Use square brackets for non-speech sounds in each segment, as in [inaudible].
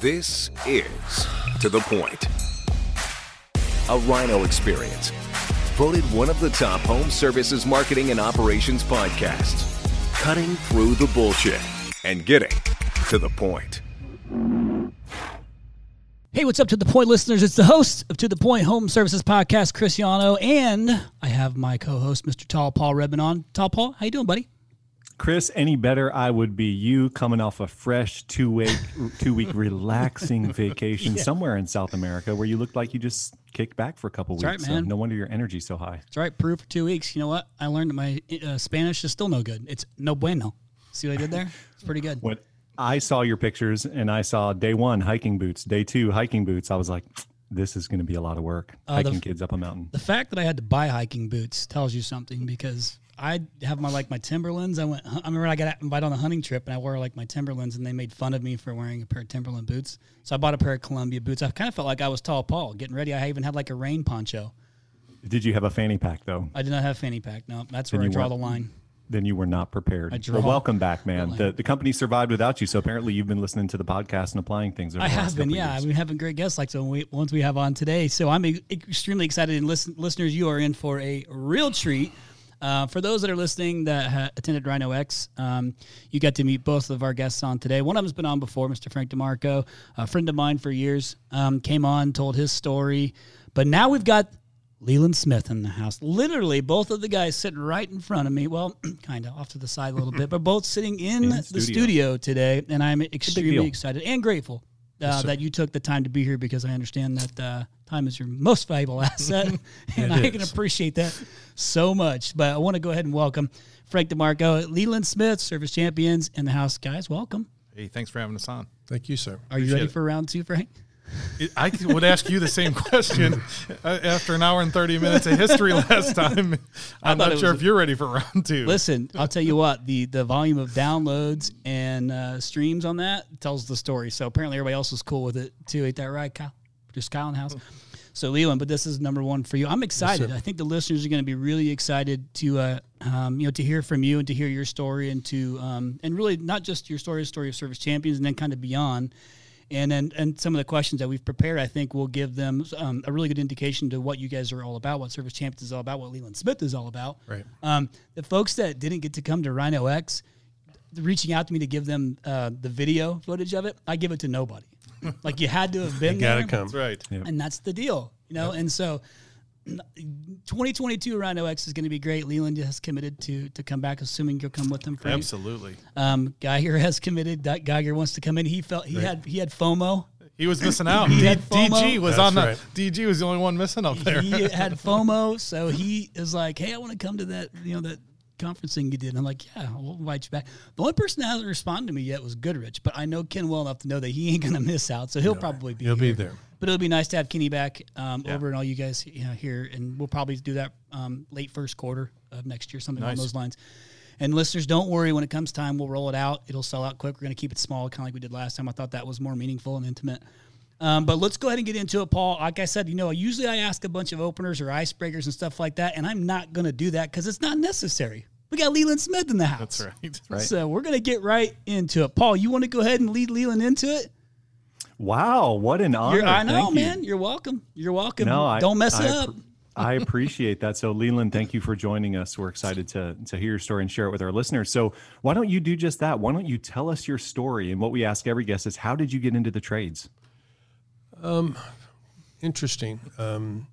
This is To The Point, a Rhino experience. Voted one of the top home services marketing and operations podcasts. Cutting through the bullshit and getting to the point. Hey, what's up to the point listeners? It's the host of To the Point Home Services Podcast, Chris Yano, and I have my co-host, Mr. Tall Paul Redmond on. Tall Paul, how you doing, buddy? Chris, any better, I would be you coming off a fresh two week two week [laughs] relaxing vacation Yeah. somewhere in South America where you looked like you just kicked back for a couple That's right, weeks. man. So no wonder your energy's so high. That's right, Peru for two weeks. You know what? I learned that my uh, Spanish is still no good. It's no bueno. See what I did there? It's pretty good. When I saw your pictures and I saw day one hiking boots, day two hiking boots, I was like, this is going to be a lot of work Uh, hiking f- kids up a mountain. The fact that I had to buy hiking boots tells you something because I have my like my Timberlands. I went. I remember I got invited on a hunting trip and I wore like my Timberlands and they made fun of me for wearing a pair of Timberland boots. So I bought a pair of Columbia boots. I kind of felt like I was tall Paul getting ready. I even had like a rain poncho. Did you have a fanny pack though? I did not have fanny pack. No, that's Then where I you draw the line. Then you were not prepared. I draw well, welcome back, man. The, the company survived without you. So apparently you've been listening to the podcast and applying things. I have been, yeah. been having great guests like so we, ones we have on today. So I'm extremely excited. And listen, listeners, you are in for a real treat. Uh, for those that are listening that ha- attended Rhino X, um, you got to meet both of our guests on today. One of them's been on before, Mr. Frank DeMarco, a friend of mine for years, um, came on, told his story. But now we've got Leland Smith in the house. Literally, both of the guys sitting right in front of me. Well, [clears throat] kind of off to the side a little bit, but both sitting in, the studio. studio. today. And I'm extremely excited and grateful uh, that you took the time to be here because I understand that uh, time is your most valuable [laughs] asset. [laughs] [laughs] and I can appreciate that so much. But I want to go ahead and welcome Frank DeMarco, Leland Smith, service champions in the house. Guys, welcome. Hey, thanks for having us on. Thank you, sir. Are you ready it. for round two, Frank? It- I would ask you the same question uh, after an hour and 30 minutes of history last time. I'm not sure was if you're ready for round two. Listen, I'll tell you what the the volume of downloads and uh, streams on that tells the story. So apparently everybody else was cool with it too. Ain't that right, Kyle? Just Kyle in the house. So Leland, but this is number one for you. I'm excited. I think the listeners are going to be really excited to uh, um, you know to hear from you and to hear your story and to um, and really not just your story, the story of service champions, and then kind of beyond. And then and some of the questions that we've prepared, I think, will give them um, a really good indication to what you guys are all about, what Service Champions is all about, what Leland Smith is all about. Right. Um, the folks that didn't get to come to Rhino X, reaching out to me to give them uh, the video footage of it, I give it to nobody. Like you had to have been Got there, to come. That's right. and that's the deal, you know. And so, 2022 Rhino X is going to be great. Leland has committed to to come back, assuming you'll come with them. Frank. Absolutely. Um, Geiger has committed. That Geiger wants to come in. He felt he had he had FOMO. He was missing out. [clears throat] He had FOMO. DG was That's on the right. DG was the only one missing up there. he had [laughs] FOMO, so he is like, "Hey, I want to come to that, you know, that conference thing you did." And I'm like, "Yeah, we'll invite you back." The only person that hasn't responded to me yet was Goodrich, but I know Ken well enough to know that he ain't gonna miss out, so he'll probably be. He'll be there. But it'll be nice to have Kenny back um, over and all you guys you know, here, and we'll probably do that um, late first quarter of next year, something along those lines. And listeners, don't worry. When it comes time, we'll roll it out. It'll sell out quick. We're going to keep it small, kind of like we did last time. I thought that was more meaningful and intimate. Um, but let's go ahead and get into it, Paul. Like I said, you know, usually I ask a bunch of openers or icebreakers and stuff like that, and I'm not going to do that because it's not necessary. We got Leland Smith in the house. That's right. [laughs] Right. So we're going to get right into it. Paul, you want to go ahead and lead Leland into it? Wow, what an honor. You're, I know, Thank man. You're welcome. You're welcome. No, I Don't mess I it up. [laughs] I appreciate that. So, Leland, thank you for joining us. We're excited to to hear your story and share it with our listeners. So, why don't you do just that? Why don't you tell us your story? And what we ask every guest is, how did you get into the trades? Interesting. Um,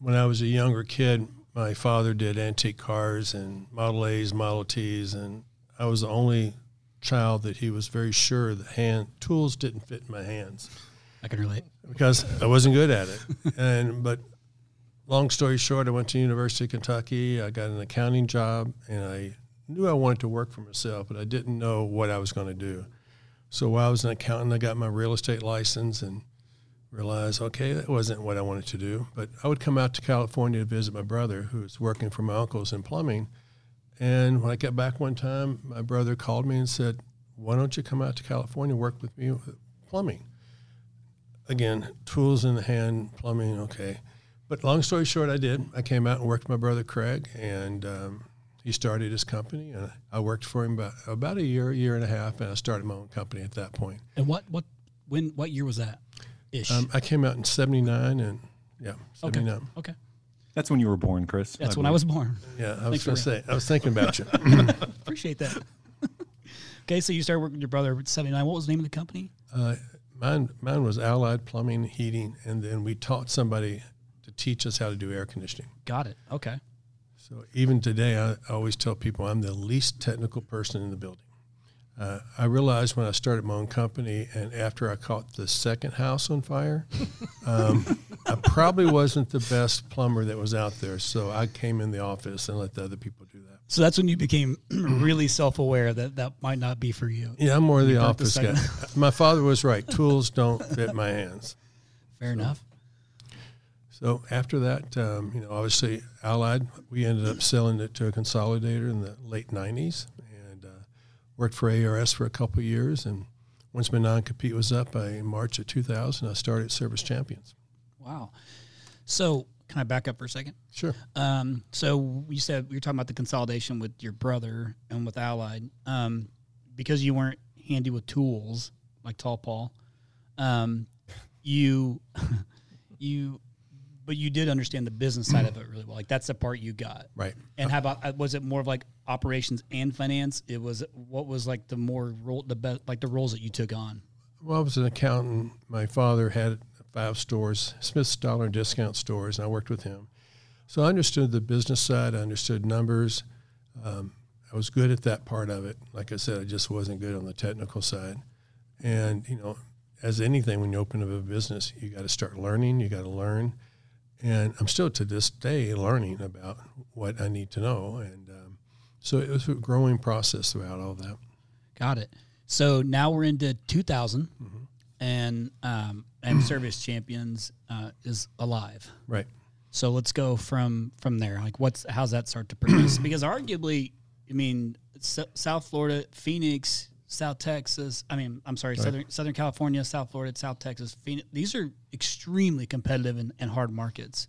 when I was a younger kid, my father did antique cars and Model A's, Model T's, and I was the only child that he was very sure the hand tools didn't fit in my hands I can relate. because I wasn't good at it. [laughs] and but long story short, I went to University of Kentucky. I got an accounting job, and I knew I wanted to work for myself, but I didn't know what I was going to do. So while I was an accountant, I got my real estate license and realized, okay, that wasn't what I wanted to do. But I would come out to California to visit my brother, who was working for my uncles in plumbing. And when I got back one time, my brother called me and said, "Why don't you come out to California and work with me with plumbing?" Again, tools in the hand, plumbing, okay. But long story short, I did. I came out and worked with my brother Craig, and um, he started his company, and I worked for him about, about a year, a year and a half, and I started my own company at that point. And what what when? What year was that? Ish. Um, I came out in '79, and yeah, '79. Okay. That's when you were born, Chris. That's when I was born. Yeah, I was going to say, I was thinking about you. [laughs] Appreciate that. [laughs] okay, so you started working with your brother at 79. What was the name of the company? Uh, mine, mine was Allied Plumbing Heating, and then we taught somebody to teach us how to do air conditioning. Got it. Okay. So even today, I, I always tell people I'm the least technical person in the building. Uh, I realized when I started my own company, and after I caught the second house on fire, um, [laughs] I probably wasn't the best plumber that was out there. So I came in the office and let the other people do that. So that's when you became [clears throat] really self aware that that might not be for you. Yeah, I'm more of the burnt the office guy. [laughs] my father was right. Tools don't fit my hands. Fair enough. So after that, um, you know, obviously Allied, we ended up selling it to a consolidator in the late '90s, and uh, worked for ARS for a couple of years. And once my non-compete was up, I, in March of 2000, I started Service Champions. Wow. So can I back up for a second? Sure. Um, so you said you were talking about the consolidation with your brother and with Allied. Um, because you weren't handy with tools like Tall Paul, um, you [laughs] you but you did understand the business side of it really well. Like that's the part you got. Right. And how about uh, was it more of like operations and finance? It was what was like the more role the best like the roles that you took on. Well, I was an accountant. My father had five stores, Smith's Dollar and Discount stores, and I worked with him. So I understood the business side. I understood numbers. Um, I was good at that part of it. Like I said, I just wasn't good on the technical side. And you know, as anything, when you open up a business, you got to start learning. You got to learn. And I'm still to this day learning about what I need to know. And um, so it was a growing process throughout all that. Got it. So now we're into 2000, and um, and [clears throat] Service Champions uh, is alive. Right. So let's go from from there. Like, what's how's that start to progress? [clears throat] because arguably, I mean, S- South Florida, Phoenix, South Texas. I mean, I'm sorry, Southern Southern California, South Florida, South Texas, Phoenix. These are extremely competitive and, and hard markets.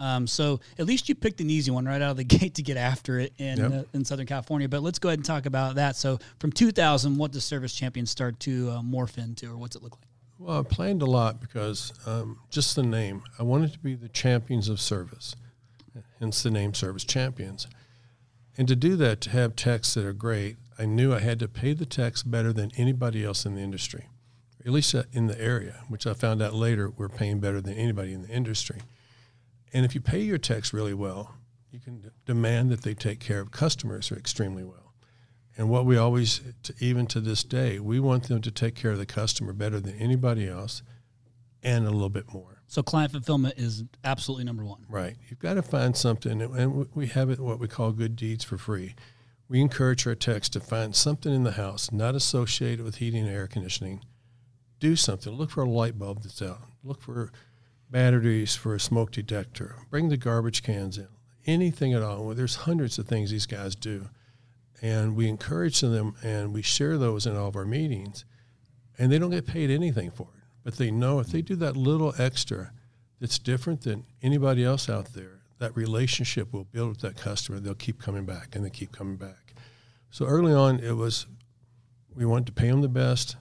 Um, so at least you picked an easy one right out of the [laughs] gate to get after it in Yep. uh, in Southern California. But let's go ahead and talk about that. So from 2000, what does Service Champions start to uh, morph into, or what's it look like? Well, I planned a lot because um, just the name. I wanted to be the champions of service, hence the name Service Champions. And to do that, to have techs that are great, I knew I had to pay the tax better than anybody else in the industry, at least uh, in the area, which I found out later we're paying better than anybody in the industry. And if you pay your tax really well, you can d- demand that they take care of customers extremely well. And what we always, t- even to this day, we want them to take care of the customer better than anybody else and a little bit more. So client fulfillment is absolutely number one. Right. You've got to find something, and we have it what we call good deeds for free. We encourage our techs to find something in the house not associated with heating and air conditioning. Do something. Look for a light bulb that's out. Look for batteries for a smoke detector. Bring the garbage cans in. Anything at all. Well, there's hundreds of things these guys do. And we encourage them and we share those in all of our meetings. And they don't get paid anything for it. But they know if they mm. do that little extra that's different than anybody else out there, that relationship will build with that customer. They'll keep coming back and they keep coming back. So early on, it was we wanted to pay them the best.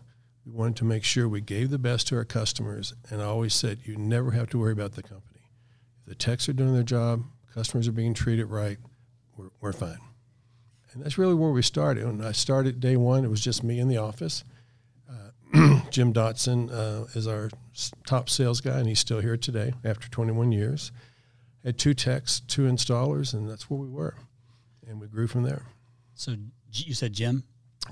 We wanted to make sure we gave the best to our customers. And I always said, you never have to worry about the company. If the techs are doing their job, customers are being treated right, we're, we're fine. And that's really where we started. When I started day one, it was just me in the office. Uh, [clears throat] Jim Dotson uh, is our top sales guy, and he's still here today after 21 years. Had two techs, two installers, and that's where we were. And we grew from there. So you said Jim.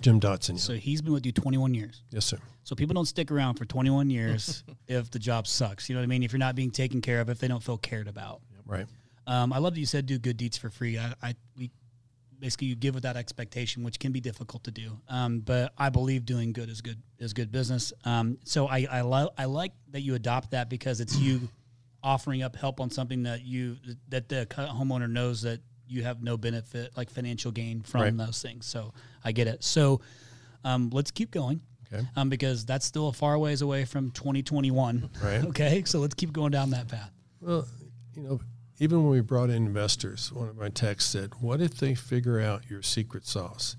Jim Dotson. yeah. So he's been with you 21 years. yes, sir. So people don't stick around for 21 years [laughs] if the job sucks. You know what I mean? If you're not being taken care of, if they don't feel cared about. Right. Um, I love that you said do good deeds for free. I, I we basically you give without expectation, which can be difficult to do. Um, but I believe doing good is good is good business. Um, so I I, lo- I like that you adopt that because it's you [clears throat] offering up help on something that you that the homeowner knows that you have no benefit like financial gain from Right. those things. So I get it. So um, let's keep going. Okay. Um, because that's still a far ways away from 2021. Right. [laughs] okay. So let's keep going down that path. Well, you know, even when we brought in investors, one of my techs said, What if they figure out your secret sauce?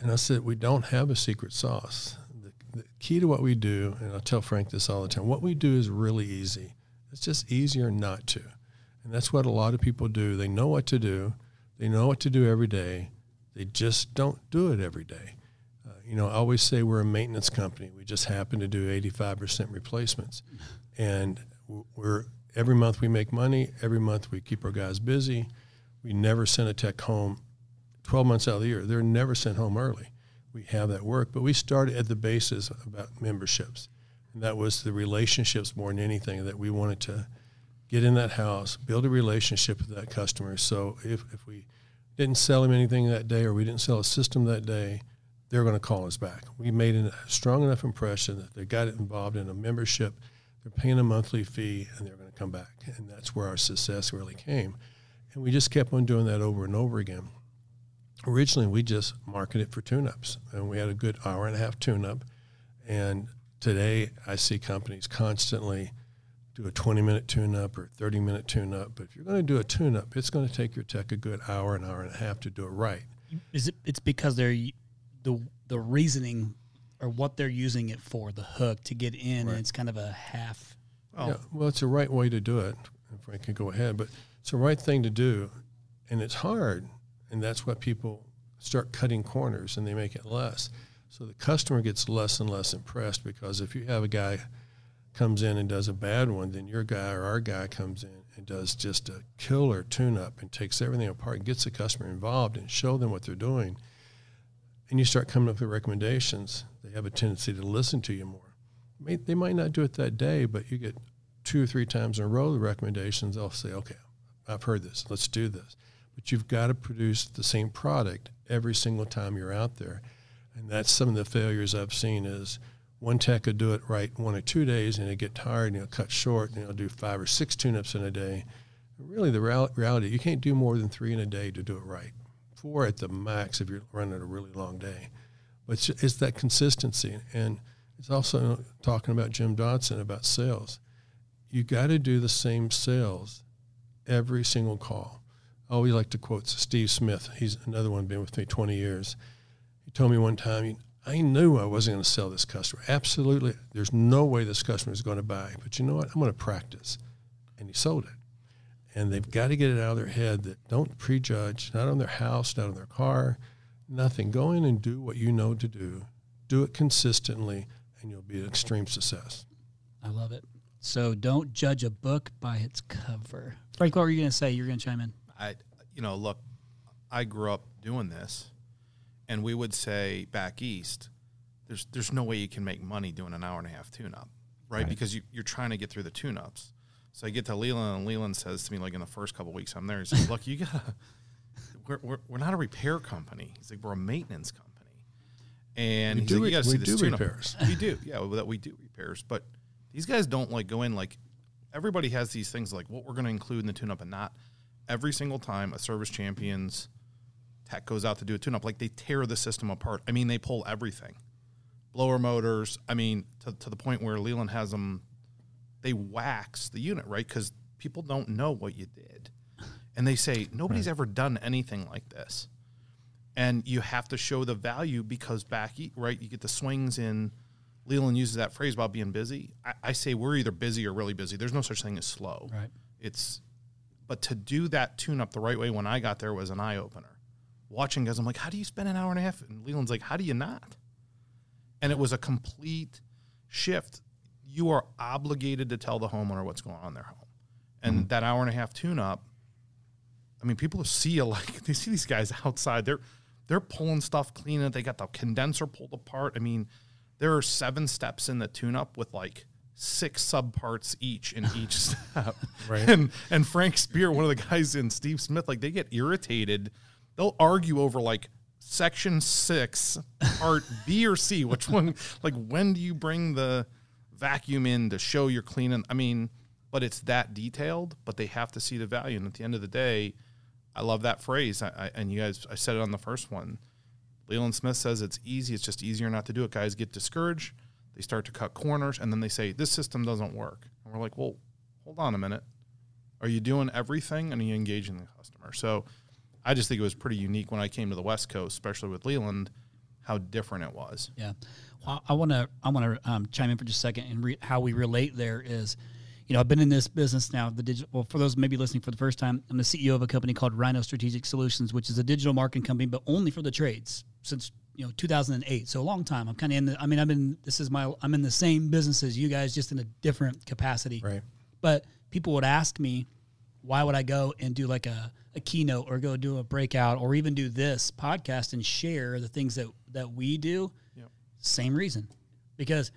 And I said, We don't have a secret sauce. The the key to what we do, and I'll tell Frank this all the time, what we do is really easy. It's just easier not to. And that's what a lot of people do. They know what to do, they know what to do every day, they just don't do it every day. Uh, you know, I always say we're a maintenance company. We just happen to do 85% replacements. And we're every month we make money, every month we keep our guys busy. We never send a tech home 12 months out of the year. They're never sent home early. We have that work, but we started at the basis about memberships. And that was the relationships more than anything that we wanted to get in that house, build a relationship with that customer. So if, if we didn't sell them anything that day or we didn't sell a system that day, they're going to call us back. We made a strong enough impression that they got involved in a membership, they're paying a monthly fee, and they're going to come back. And that's where our success really came. And we just kept on doing that over and over again. Originally, we just marketed for tune-ups, and we had a good hour and a half tune-up. And today, I see companies constantly do a 20-minute tune-up or 30-minute tune-up. But if you're going to do a tune-up, it's going to take your tech a good hour, an hour and a half to do it right. Is it? It's because they're the the reasoning or what they're using it for, the hook to get in, Right. and it's kind of a half. Oh, Yeah, well, it's the right way to do it. If I can go ahead, but it's the right thing to do, and it's hard, and that's what people start cutting corners and they make it less. So the customer gets less and less impressed because if you have a guy comes in and does a bad one, then your guy or our guy comes in and does just a killer tune-up and takes everything apart and gets the customer involved and show them what they're doing. And you start coming up with recommendations. They have a tendency to listen to you more. They might not do it that day, but you get two or three times in a row the recommendations. They'll say, "Okay, I've heard this. Let's do this." But you've got to produce the same product every single time you're out there, and that's some of the failures I've seen. Is one tech could do it right one or two days, and they get tired and they'll cut short, and they'll do five or six tune-ups in a day. Really, the reality you can't do more than three in a day to do it right. Four at the max if you're running a really long day. But it's, it's that consistency, and it's also talking about Jim Dotson about sales. You got to do the same sales every single call. I always like to quote Steve Smith. He's another one been with me 20 years. He told me one time, I knew I wasn't going to sell this customer. Absolutely, there's no way this customer is going to buy. But you know what? I'm going to practice, and he sold it. And they've got to get it out of their head that don't prejudge, not on their house, not on their car, nothing. Go in and do what you know to do. Do it consistently, and you'll be an extreme success. I love it. So don't judge a book by its cover. Frank, what were you going to say? You're going to chime in. I, you know, look, I grew up doing this, and we would say back east, there's there's no way you can make money doing an hour and a half tune up, right? Because you, you're trying to get through the tune ups. So I get to Leland, and Leland says to me, like in the first couple weeks I'm there, he says, "Look, you gotta, [laughs] we're, we're, we're not a repair company. He's like, we're a maintenance company." And We he's do like, you gotta we see this do tune-up." repairs. We do, yeah, that we do repairs, but these guys don't like go in like everybody has these things like what we're going to include in the tune up and not every single time a service champions tech goes out to do a tune up like they tear the system apart. I mean they pull everything. Blower motors i mean to, to the point where leland has them they wax the unit right? Because people don't know what you did. And they say nobody's ever done anything like this. And you have to show the value because back right you get the swings in. Leland uses that phrase about being busy. I, I say we're either busy or really busy. There's no such thing as slow. Right. it's but to do that tune up the right way when i got there was an eye-opener watching guys i'm like how do you spend an hour and a half and leland's like how do you not and it was a complete shift you are obligated to tell the homeowner what's going on in their home and mm-hmm. that hour and a half tune up I mean, people see you [laughs] like they see these guys outside. They're they're pulling stuff, cleaning it. They got the condenser pulled apart. I mean, there are seven steps in the tune-up with like six subparts each in each [laughs] step. Right. And and Frank Spear, one of the guys in Steve Smith, like they get irritated. They'll argue over like section six, part B or C. [laughs] Which one? Like when do you bring the vacuum in to show you're cleaning? I mean, but it's that detailed. But they have to see the value. And at the end of the day, I love that phrase. I, I, and you guys, I said it on the first one. Leland Smith says it's easy. It's just easier not to do it. Guys get discouraged. They start to cut corners, and then they say this system doesn't work. And we're like, well, hold on a minute. Are you doing everything, and are you engaging the customer? So, I just think it was pretty unique when I came to the West Coast, especially with Leland. how different it was. Yeah, well, I want to I want to um, chime in for just a second and re- how we relate there is, you know, I've been in this business now. The digital. Well, for those maybe listening for the first time, I'm the CEO of a company called Rhino Strategic Solutions, which is a digital marketing company, but only for the trades since you know 2008. So a long time. I'm kind of in. The, I mean, I'm in. This is my. I'm in the same business as you guys, just in a different capacity. Right. But people would ask me, why would I go and do like a, a keynote or go do a breakout or even do this podcast and share the things that, that we do? Yep. Same reason. Because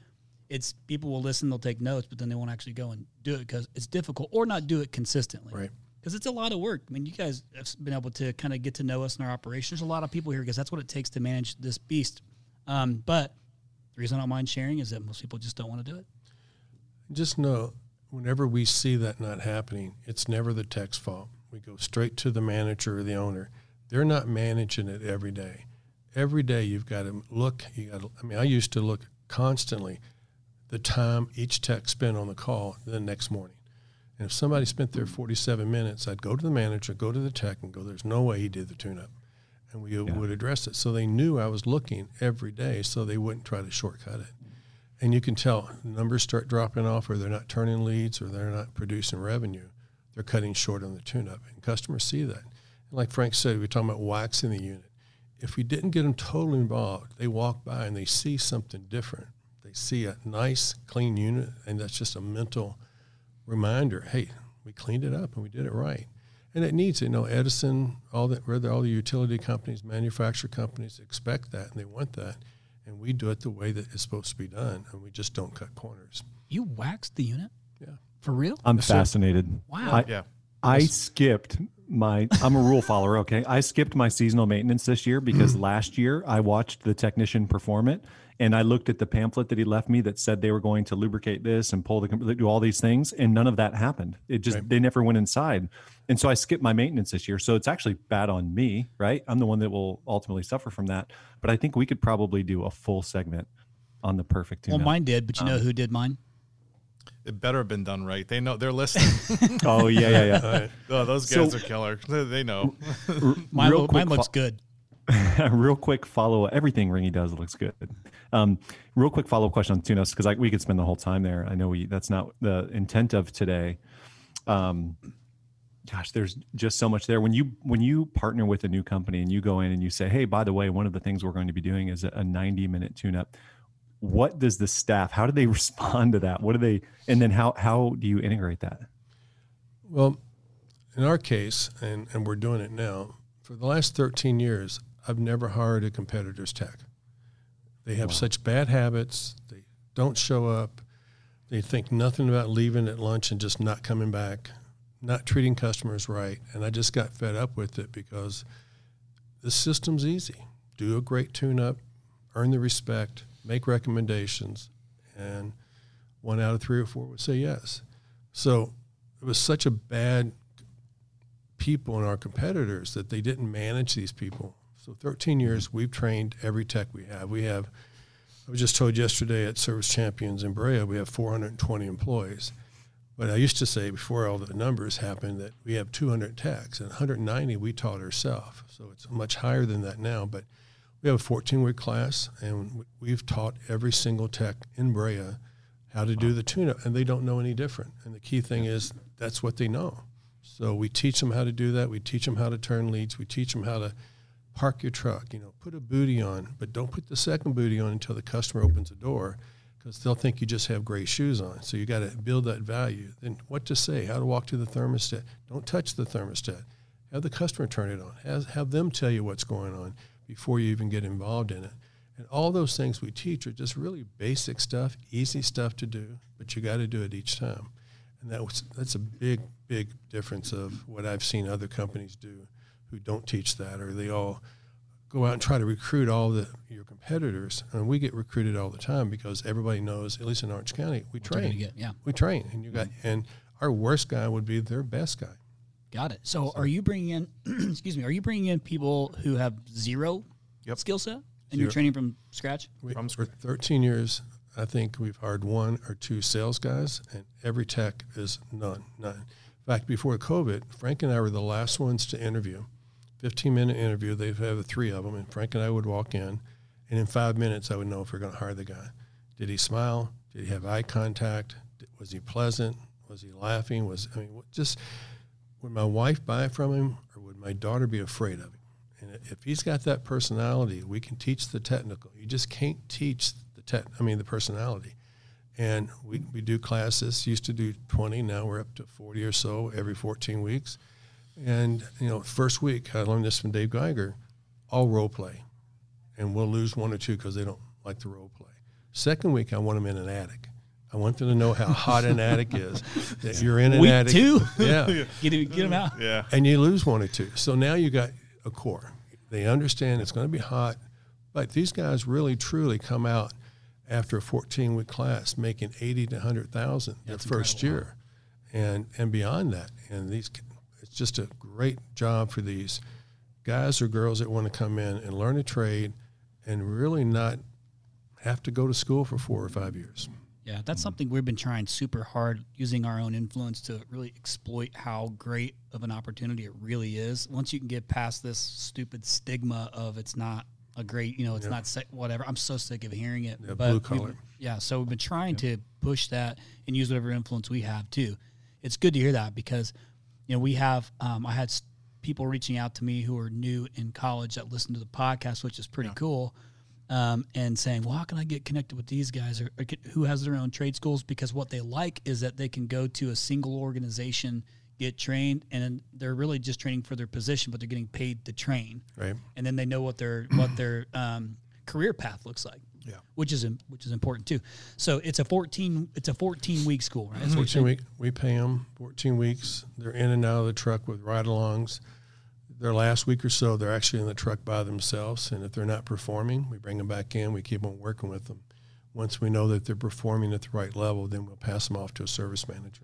it's people will listen, they'll take notes, but then they won't actually go and do it because it's difficult or not do it consistently. Right. Because it's a lot of work. I mean, you guys have been able to kind of get to know us in our operation. There's a lot of people here because that's what it takes to manage this beast. Um, but the reason I don't mind sharing is that most people just don't want to do it. Just know whenever we see that not happening, it's never the tech's fault. We go straight to the manager or the owner. They're not managing it every day. Every day you've got to look. You got. To, I mean, I used to look constantly the time each tech spent on the call the next morning. And if somebody spent there 47 minutes, I'd go to the manager, go to the tech, and go, "There's no way he did the tune-up," and we yeah. would address it. So they knew I was looking every day, so they wouldn't try to shortcut it and you can tell numbers start dropping off or they're not turning leads or they're not producing revenue. They're cutting short on the tune-up and customers see that. And like frank said we are talking about waxing the unit. If we didn't get them totally involved they walk by and they see something different. They see a nice clean unit and that's just a mental reminder hey we cleaned it up and we did it right. And it needs it. You know, Edison, all that, all the utility companies, manufacturer companies expect that and they want that and we do it the way that it's supposed to be done, and we just don't cut corners. You waxed the unit? Yeah. For real? I'm fascinated. Wow. I, Yeah. I skipped my I'm a rule follower, okay? I skipped my seasonal maintenance this year because [clears throat] last year I watched the technician perform it and I looked at the pamphlet that he left me that said they were going to lubricate this and pull the do all these things and none of that happened. It just Right. they never went inside. And so I skipped my maintenance this year. So it's actually bad on me, right? I'm the one that will ultimately suffer from that. But I think we could probably do a full segment on the perfect Well, mine did, but you know uh, who did mine? It better have been done right. They know they're listening. [laughs] oh yeah, yeah, yeah. All [laughs] right. oh, those guys So- are killer. They they know. [laughs] Mine, Real lo- mine looks fo- good. real quick follow up. Everything Ringy does looks good. Um, real quick follow up question on tune-ups because we could spend the whole time there. I know we that's not the intent of today. Um, gosh, there's just so much there. When you when you partner with a new company and you go in and you say, hey, by the way, one of the things we're going to be doing is a 90 minute tune up. What does the staff? How do they [laughs] respond to that? What do they? And then how how do you integrate that? Well, in our case, and, and we're doing it now, for the last 13 years, I've never hired a competitor's tech. They have such bad habits. They don't show up. They think nothing about leaving at lunch and just not coming back, not treating customers right. And I just got fed up with it because the system's easy. Do a great tune up, earn the respect, make recommendations, and one out of three or four would say yes. So it was such a bad people and our competitors that they didn't manage these people. So 13 years, we've trained every tech we have. We have, I was just told yesterday at Service Champions in Brea, we have 420 employees. But I used to say before all the numbers happened that we have 200 techs and 190 we taught ourselves. So it's much higher than that now. But we have a 14 week class and we've taught every single tech in Brea how to do the tune up and they don't know any different. And the key thing is that's what they know. So we teach them how to do that. We teach them how to turn leads. We teach them how to park your truck. You know, put a booty on, but don't put the second booty on until the customer opens the door, because they'll think you just have gray shoes on. So you got to build that value. Then what to say? How to walk to the thermostat? Don't touch the thermostat. Have the customer turn it on. Have, have them tell you what's going on before you even get involved in it. And all those things we teach are just really basic stuff, easy stuff to do, but you got to do it each time. And that was that's a big, big difference of what I've seen other companies do who don't teach that, or they all go out and try to recruit all the your competitors. And we get recruited all the time because everybody knows, at least in Orange County, we they're train. get, yeah. We train, and you got mm-hmm. and our worst guy would be their best guy. Got it. So, are you bringing in? [clears throat] excuse me. Are you bringing in people who have zero Yep. skill set, and you're training from scratch? We, From for scratch. 13 years, I think we've hired one or two sales guys, and every tech is none, none. In fact, before COVID, Frank and I were the last ones to interview. 15 minute interview. They've had three of them, and Frank and I would walk in, And in five minutes, I would know if we're going to hire the guy. Did he smile? Did he have eye contact? Was he pleasant? Was he laughing? Was I mean, just would my wife buy from him, or would my daughter be afraid of him? And if he's got that personality, we can teach the technical. You just can't teach the tech. I mean, the personality. And we, we do classes. Used to do 20. Now we're up to 40 or so every 14 weeks. And you know, first week I learned this from Dave Geiger. All role play, and we'll lose one or two because they don't like the role play. Second week I want them in an attic. I want them to know how hot an attic is. That you're in an Week attic. two? Yeah. [laughs] Get him, get him out. Yeah. and you lose one or two. So now you got a core. They understand it's going to be hot, but these guys really truly come out after a 14 week class making 80 to 100,000 their first year, and and beyond that. And these, it's just a great job for these guys or girls that want to come in and learn a trade, and really not have to go to school for four or five years. Yeah, that's mm-hmm. something we've been trying super hard using our own influence to really exploit how great of an opportunity it really is. Once you can get past this stupid stigma of it's not a great, you know, it's not se- whatever. I'm so sick of hearing it. Yeah, but blue collar. Yeah, so we've been trying to push that and use whatever influence we have too. It's good to hear that because, you know, we have. Um, I had people reaching out to me who are new in college that listen to the podcast, which is pretty cool um, and saying, "Well, how can I get connected with these guys or, or who has their own trade schools?" Because what they like is that they can go to a single organization, get trained, and they're really just training for their position, but they're getting paid to train, Right. and then they know what their what their um, career path looks like. Yeah. which is which is important too. So it's a fourteen it's a fourteen week school, right? Mm-hmm. That's what 14 week, we pay them 14 weeks. They're in and out of the truck with ride alongs. Their last week or so, they're actually in the truck by themselves. And if they're not performing, we bring them back in. We keep on working with them. Once we know that they're performing at the right level, then we'll pass them off to a service manager.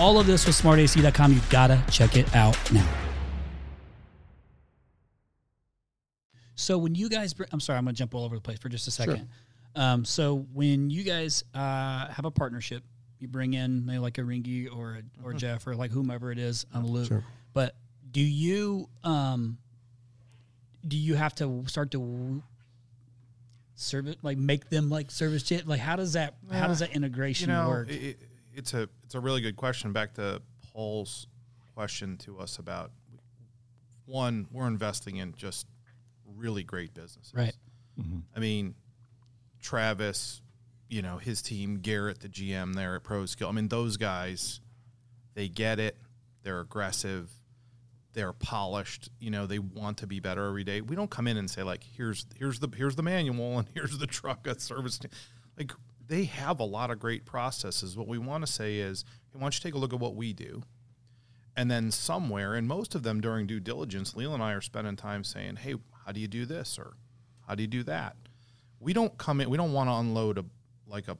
all of this with smartac.com. You gotta check it out now. So when you guys, br- I'm sorry, I'm gonna jump all over the place for just a second. Um, so when you guys uh, have a partnership, you bring in maybe like a Ringy or a, or Jeff or like whomever it is on the loop. Sure. But do you um, do you have to start to serve it like make them like service shit? Like how does that how does that integration you know, work? It, it- it's a it's a really good question. Back to Paul's question to us about one, we're investing in just really great businesses. Right. Mm-hmm. I mean, Travis, you know, his team, Garrett, the GM there at Pro Skill. I mean, those guys, they get it. They're aggressive. They're polished. You know, they want to be better every day. We don't come in and say like, here's here's the here's the manual and [laughs] here's the truck at service. Like they have a lot of great processes. What we want to say is, hey, why don't you take a look at what we do? And then somewhere, and most of them during due diligence, Leland and I are spending time saying, "Hey, how do you do this or how do you do that?" We don't come in. We don't want to unload a like a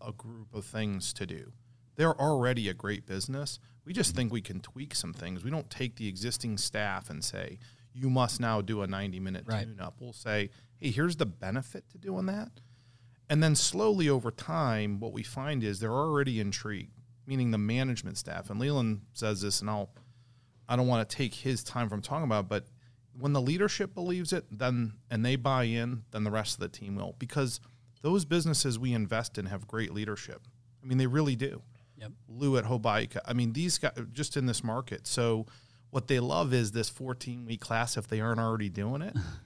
a group of things to do. They're already a great business. We just think we can tweak some things. We don't take the existing staff and say, "You must now do a ninety minute Right. tune up." We'll say, "Hey, here's the benefit to doing that." And then slowly over time, what we find is they're already intrigued, meaning the management staff. And Leland says this, and I'll, I don't want to take his time from talking about, it, but when the leadership believes it, then and they buy in, then the rest of the team will, because those businesses we invest in have great leadership. I mean, they really do. Yep. Lou at Hobaica. I mean, these guys just in this market. So what they love is this 14 week class if they aren't already doing it. [laughs]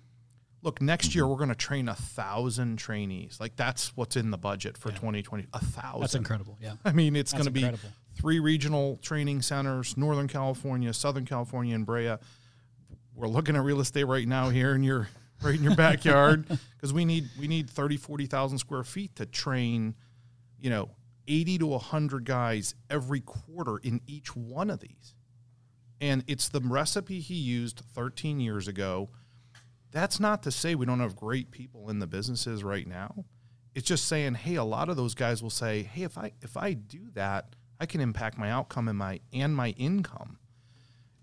Look, next year mm-hmm. we're going to train a thousand trainees. Like that's what's in the budget for 2020. A thousand. That's incredible. Yeah. [laughs] I mean, it's going to be three regional training centers: Northern California, Southern California, and Brea. We're looking at real estate right now here in your right in your backyard [laughs] because we need we need 30, 40,000 square feet to train, you know, 80 to 100 guys every quarter in each one of these. And it's the recipe he used 13 years ago. That's not to say we don't have great people in the businesses right now. It's just saying, hey, a lot of those guys will say, hey, if I if I do that, I can impact my outcome and my and my income.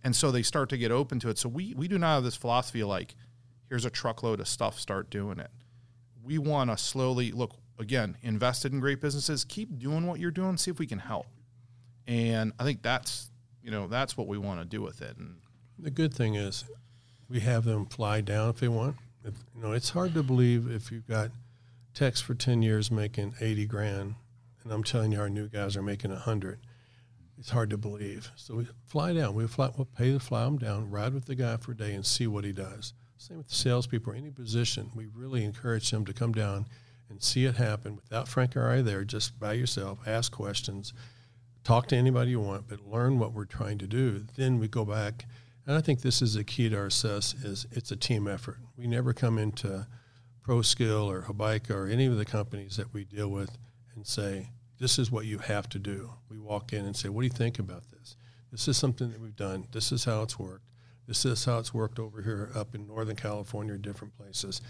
And so they start to get open to it. So we we do not have this philosophy like, here's a truckload of stuff, start doing it. We want to slowly look again, invested in great businesses, keep doing what you're doing, see if we can help. And I think that's you know, that's what we want to do with it. And The good thing is, we have them fly down if they want. If, you know, it's hard to believe if you've got techs for ten years making eighty grand, and I'm telling you, our new guys are making a hundred. It's hard to believe. So we fly down. We fly. We'll pay to fly them down. Ride with the guy for a day and see what he does. Same with the salespeople. Any position, we really encourage them to come down and see it happen without Frank or I there. Just by yourself. Ask questions talk to anybody you want, but learn what we're trying to do. Then we go back, and I think this is a key to our success: is it's a team effort. We never come into ProSkill or Hobaica or any of the companies that we deal with and say, "This is what you have to do." We walk in and say, "What do you think about this? This is something that we've done. This is how it's worked. This is how it's worked over here up in Northern California or different places."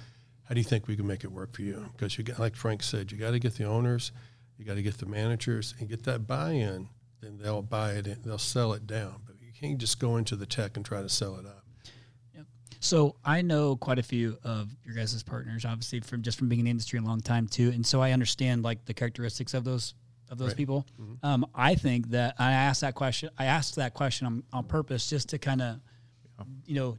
How do you think we can make it work for you? Because you got, like Frank said, you got to get the owners, you got to get the managers and get that buy-in. Then they'll buy it. In, they'll sell it down. But can't just go into the tech and try to sell it up. So I know quite a few of your guys' partners, obviously from just from being in the industry a long time too, and so I understand like the characteristics of those of those Right. people. Um, I think that I asked that question. I asked that question on, on purpose just to kind of, you know,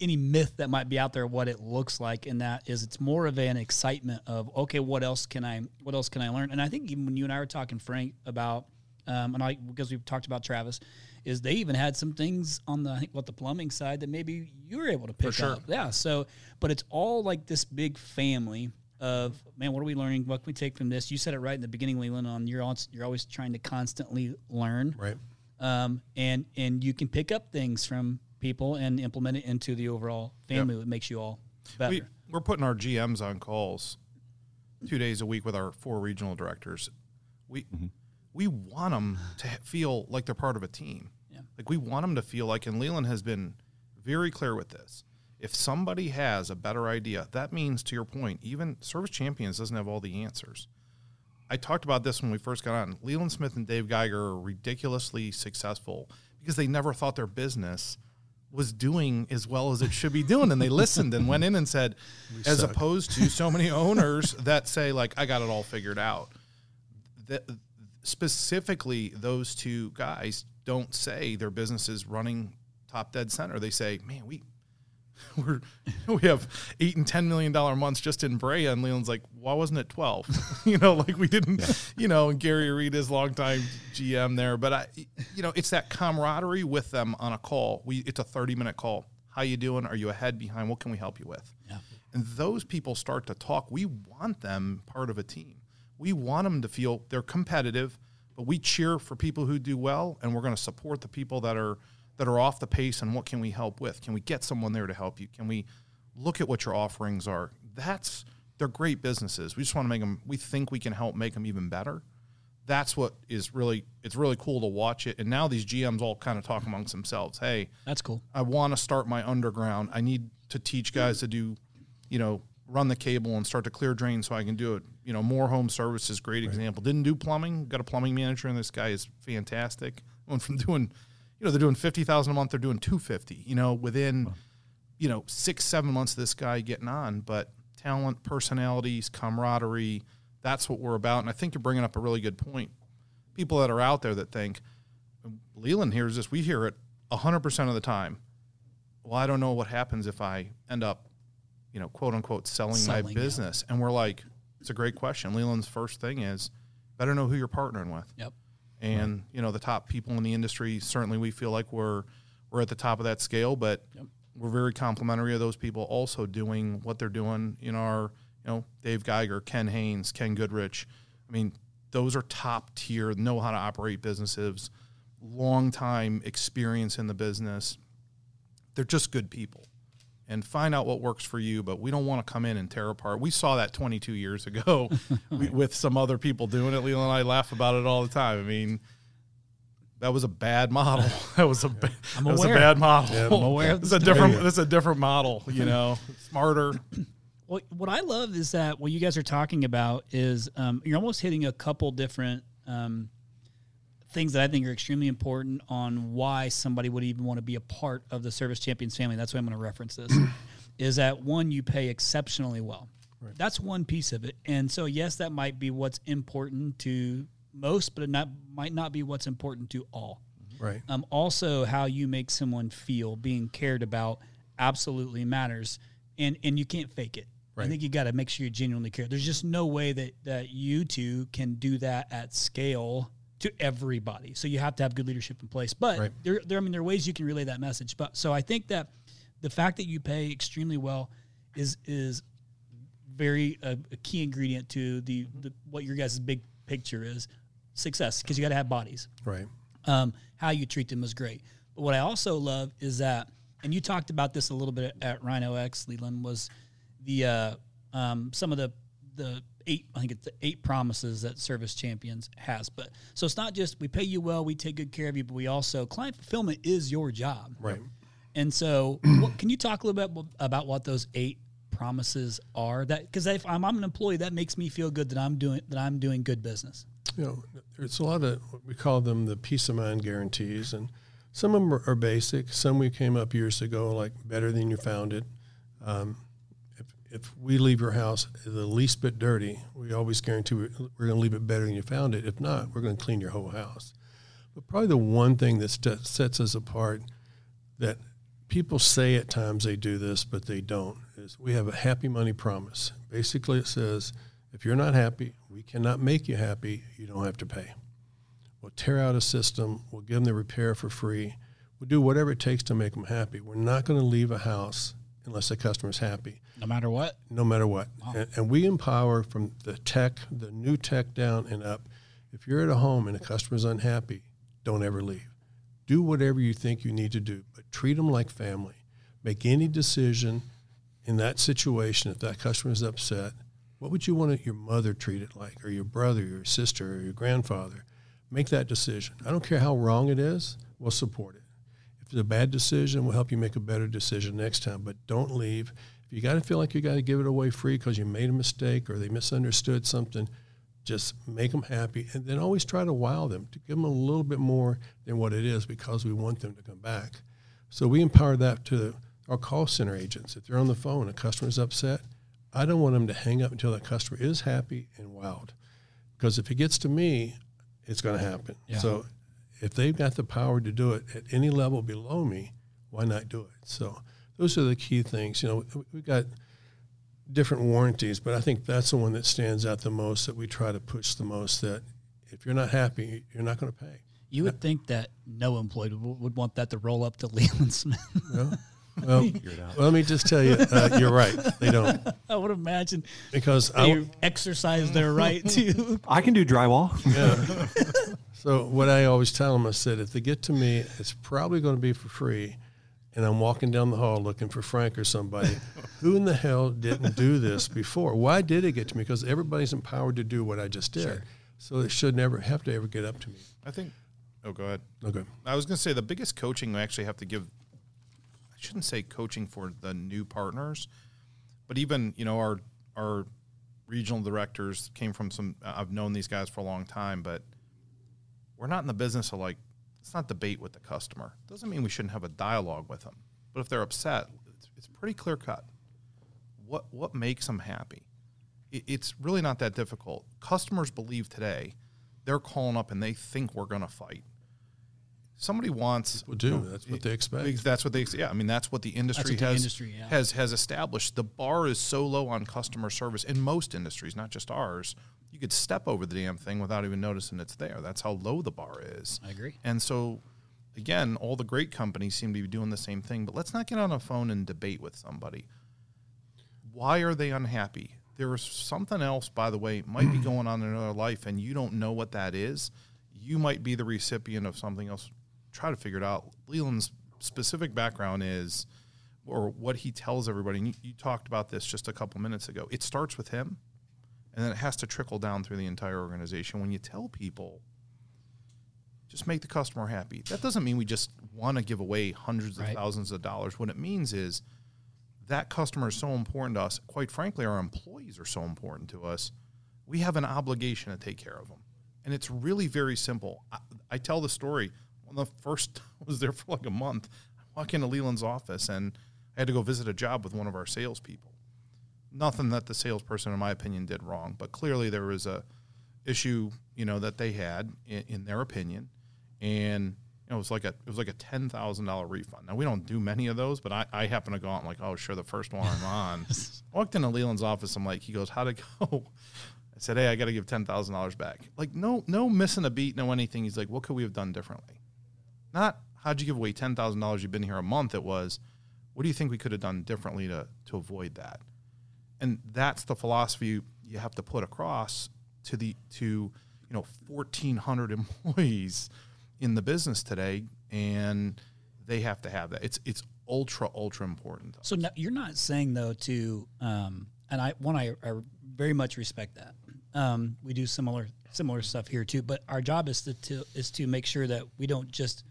any myth that might be out there, what it looks like, and that is it's more of an excitement of okay, what else can I what else can I learn? And I think even when you and I were talking, Frank, about um, and I because we've talked about Travis, is they even had some things on the I think what the plumbing side that maybe you were able to pick sure. up. Yeah. So, but it's all like this big family of man. What are we learning? What can we take from this? You said it right in the beginning, Leland. On you're always, you're always trying to constantly learn, Right. um, and and you can pick up things from people and implement it into the overall family that makes you all better. we, we're putting our GMs on calls two days a week with our four regional directors. We we want them to feel like they're part of a team. Like we want them to feel like, and Leland has been very clear with this. If somebody has a better idea, that means, to your point, even Service Champions doesn't have all the answers. I talked about this when we first got on. Leland Smith and Dave Geiger are ridiculously successful because they never thought their business was doing as well as it should be doing. And they listened and went in and said, as suck. opposed to so many owners that say, like, I got it all figured out. That specifically, those two guys don't say their business is running top dead center. They say, man, we [laughs] we're [laughs] we have eight and ten million dollar months just in Brea, and Leland's like, why wasn't it twelve? [laughs] you know, like we didn't, you know, and Gary Reed is longtime GM there, but I, you know, it's that camaraderie with them on a call. We it's a thirty minute call. How you doing? Are you ahead, behind? What can we help you with? Yeah. And those people start to talk. We want them part of a team. We want them to feel they're competitive, but we cheer for people who do well, and we're going to support the people that are that are off the pace. And what can we help with? Can we get someone there to help you? Can we look at what your offerings are? That's they're great businesses. We just want to make them. We think we can help make them even better. That's what is really it's really cool to watch it. And now these GMs all kind of talk amongst themselves. Hey, That's cool. I want to start my underground. I need to teach guys to do, you know, run the cable and start to clear drain so I can do it. You know, more home services, great example. Didn't do plumbing, got a plumbing manager, and this guy is fantastic. Went from doing, you know, they're doing fifty thousand a month, they're doing two fifty. You know, within, you know, six seven months of this guy getting on. But talent, personalities, camaraderie, that's what we're about. And I think you're bringing up a really good point. People that are out there that think, Leland hears this, we hear it hundred percent of the time well, I don't know what happens if I end up, you know, quote unquote, selling, Selling, my business. And we're like, it's a great question. Leland's first thing is better know who you're partnering with. Yep. And, you know, the top people in the industry, certainly we feel like we're we're at the top of that scale, but Yep. we're very complimentary of those people also doing what they're doing in our, you know, Dave Geiger, Ken Haynes, Ken Goodrich. I mean, those are top tier, know how to operate businesses, long time experience in the business they're just good people and find out what works for you but we don't want to come in and tear apart we saw that 22 years ago [laughs] [laughs] we, with some other people doing it leland and i laugh about it all the time i mean that was a bad model. [laughs] That was a ba- I'm that was a bad model. Yeah, I'm aware It's a different. It's a different model. You know, smarter. [clears throat] Well, what I love is that what you guys are talking about is um, you're almost hitting a couple different um, things that I think are extremely important on why somebody would even want to be a part of the Service Champions family. That's why I'm going to reference this. [clears throat] is that one you pay exceptionally well. That's one piece of it, and so yes, that might be what's important to most, but it not might not be what's important to all. Right. Um, also, how you make someone feel being cared about absolutely matters, and and you can't fake it. I think you got to make sure you genuinely care. There's just no way that that you two can do that at scale to everybody. So you have to have good leadership in place. But Right. there, there, I mean, there are ways you can relay that message. But so I think that the fact that you pay extremely well is is very uh, a key ingredient to the, the what your guys' big picture is success because you got to have bodies Right. um, how you treat them is great. But what I also love is that, and you talked about this a little bit at Rhino X, Leland, was the uh, um, some of the the eight I think it's the eight promises that Service Champions has. But so it's not just we pay you well, we take good care of you, but we also client fulfillment is your job. Right. And so, [clears throat] what, can you talk a little bit about what those eight promises are? That because if I'm, I'm an employee, that makes me feel good that I'm doing that I'm doing good business. you know, there's a lot of what we call them the peace of mind guarantees, and some of them are, are basic. Some we came up years ago, like better than you found it. Um, if, we leave your house the least bit dirty, we always guarantee we're, we're going to leave it better than you found it. If not, we're going to clean your whole house. But probably the one thing that st- sets us apart that people say at times they do this, but they don't, is we have a happy money promise. Basically, it says if you're not happy, we cannot make you happy, you don't have to pay. We'll tear out a system, we'll give them the repair for free, we'll do whatever it takes to make them happy. We're not going to leave a house unless the customer's happy No matter what. no matter what. And, and we empower from the tech, the new tech down and up. If you're at a home and a customer's unhappy, don't ever leave. Do whatever you think you need to do, but treat them like family. Make any decision in that situation. If that customer is upset, what would you want your mother treated like, or your brother, your sister, or your grandfather? Make that decision. I don't care how wrong it is, we'll support it. If it's a bad decision, we'll help you make a better decision next time. But don't leave. If you got to feel like you got to give it away free because you made a mistake or they misunderstood something, just make them happy and then always try to wow them to give them a little bit more than what it is because we want them to come back. So we empower that to our call center agents. If they're on the phone, a customer's upset, I don't want them to hang up until that customer is happy and wowed. Because if it gets to me, it's going to happen. Yeah. So if they've got the power to do it at any level below me, why not do it? So those are the key things. You know, we- we've got different warranties, but I think that's the one that stands out the most that we try to push the most that if you're not happy, you're not going to pay. You would think that no employee would, would want that to roll up to [laughs] Leland Smith. no? Well, well, [laughs] let me just tell you, uh, you're right. They don't [laughs] I would imagine because they I, exercise their right to. I can do drywall. yeah. So what I always tell them, I said, if they get to me, it's probably going to be for free. And I'm walking down the hall looking for Frank or somebody. [laughs] Who in the hell didn't do this before? Why did it get to me? Because everybody's empowered to do what I just did. So it should never have to ever get up to me. I think. Oh, go ahead. Okay. I was going to say the biggest coaching I actually have to give. I shouldn't say coaching for the new partners, but even you know our our regional directors came from some. I've known these guys for a long time, but we're not in the business of like it's not debate with the customer. Doesn't mean we shouldn't have a dialogue with them. But if they're upset, it's, it's pretty clear cut. What what makes them happy? It, it's really not that difficult. Customers believe today they're calling up and they think we're going to fight somebody wants People do. That's what they expect. That's what they yeah. I mean, that's what the industry what the industry, yeah. has has established. The bar is so low on customer service in most industries, not just ours. You could step over the damn thing without even noticing it's there. That's how low the bar is. I agree. And so, again, all the great companies seem to be doing the same thing. But let's not get on a phone and debate with somebody. Why are they unhappy? There is something else, by the way, might be [clears throat] going on in their life, and you don't know what that is. You might be the recipient of something else. Try to figure it out. Leland's specific background is, or what he tells everybody. And you, you talked about this just a couple minutes ago. It starts with him, and then it has to trickle down through the entire organization. When you tell people, just make the customer happy. That doesn't mean we just want to give away hundreds of thousands of dollars. What it means is that customer is so important to us. Quite frankly, our employees are so important to us. We have an obligation to take care of them. And it's really very simple. I, I tell the story. The first I [laughs] was there for like a month, I walk into Leland's office and I had to go visit a job with one of our salespeople. Nothing that the salesperson, in my opinion, did wrong, but clearly there was a issue, you know, that they had in, in their opinion, and you know, it was like a it was like a ten thousand dollar refund. Now we don't do many of those, but I, I happen to go out and like, oh sure, the first one I'm on. [laughs] Walked into Leland's office, I'm like, he goes, how'd it go? [laughs] I said, hey, I got to give ten thousand dollars back. Like no no missing a beat, no anything. He's like, what could we have done differently? Not how'd you give away ten thousand dollars? You've been here a month. It was, what do you think we could have done differently to to avoid that? And that's the philosophy you have to put across to the to you know 1400 [laughs] employees in the business today and they have to have that it's it's ultra ultra important So no, you're not saying though to, um, and I one I, I very much respect that. Um, we do similar similar stuff here too, but our job is to, to is to make sure that we don't just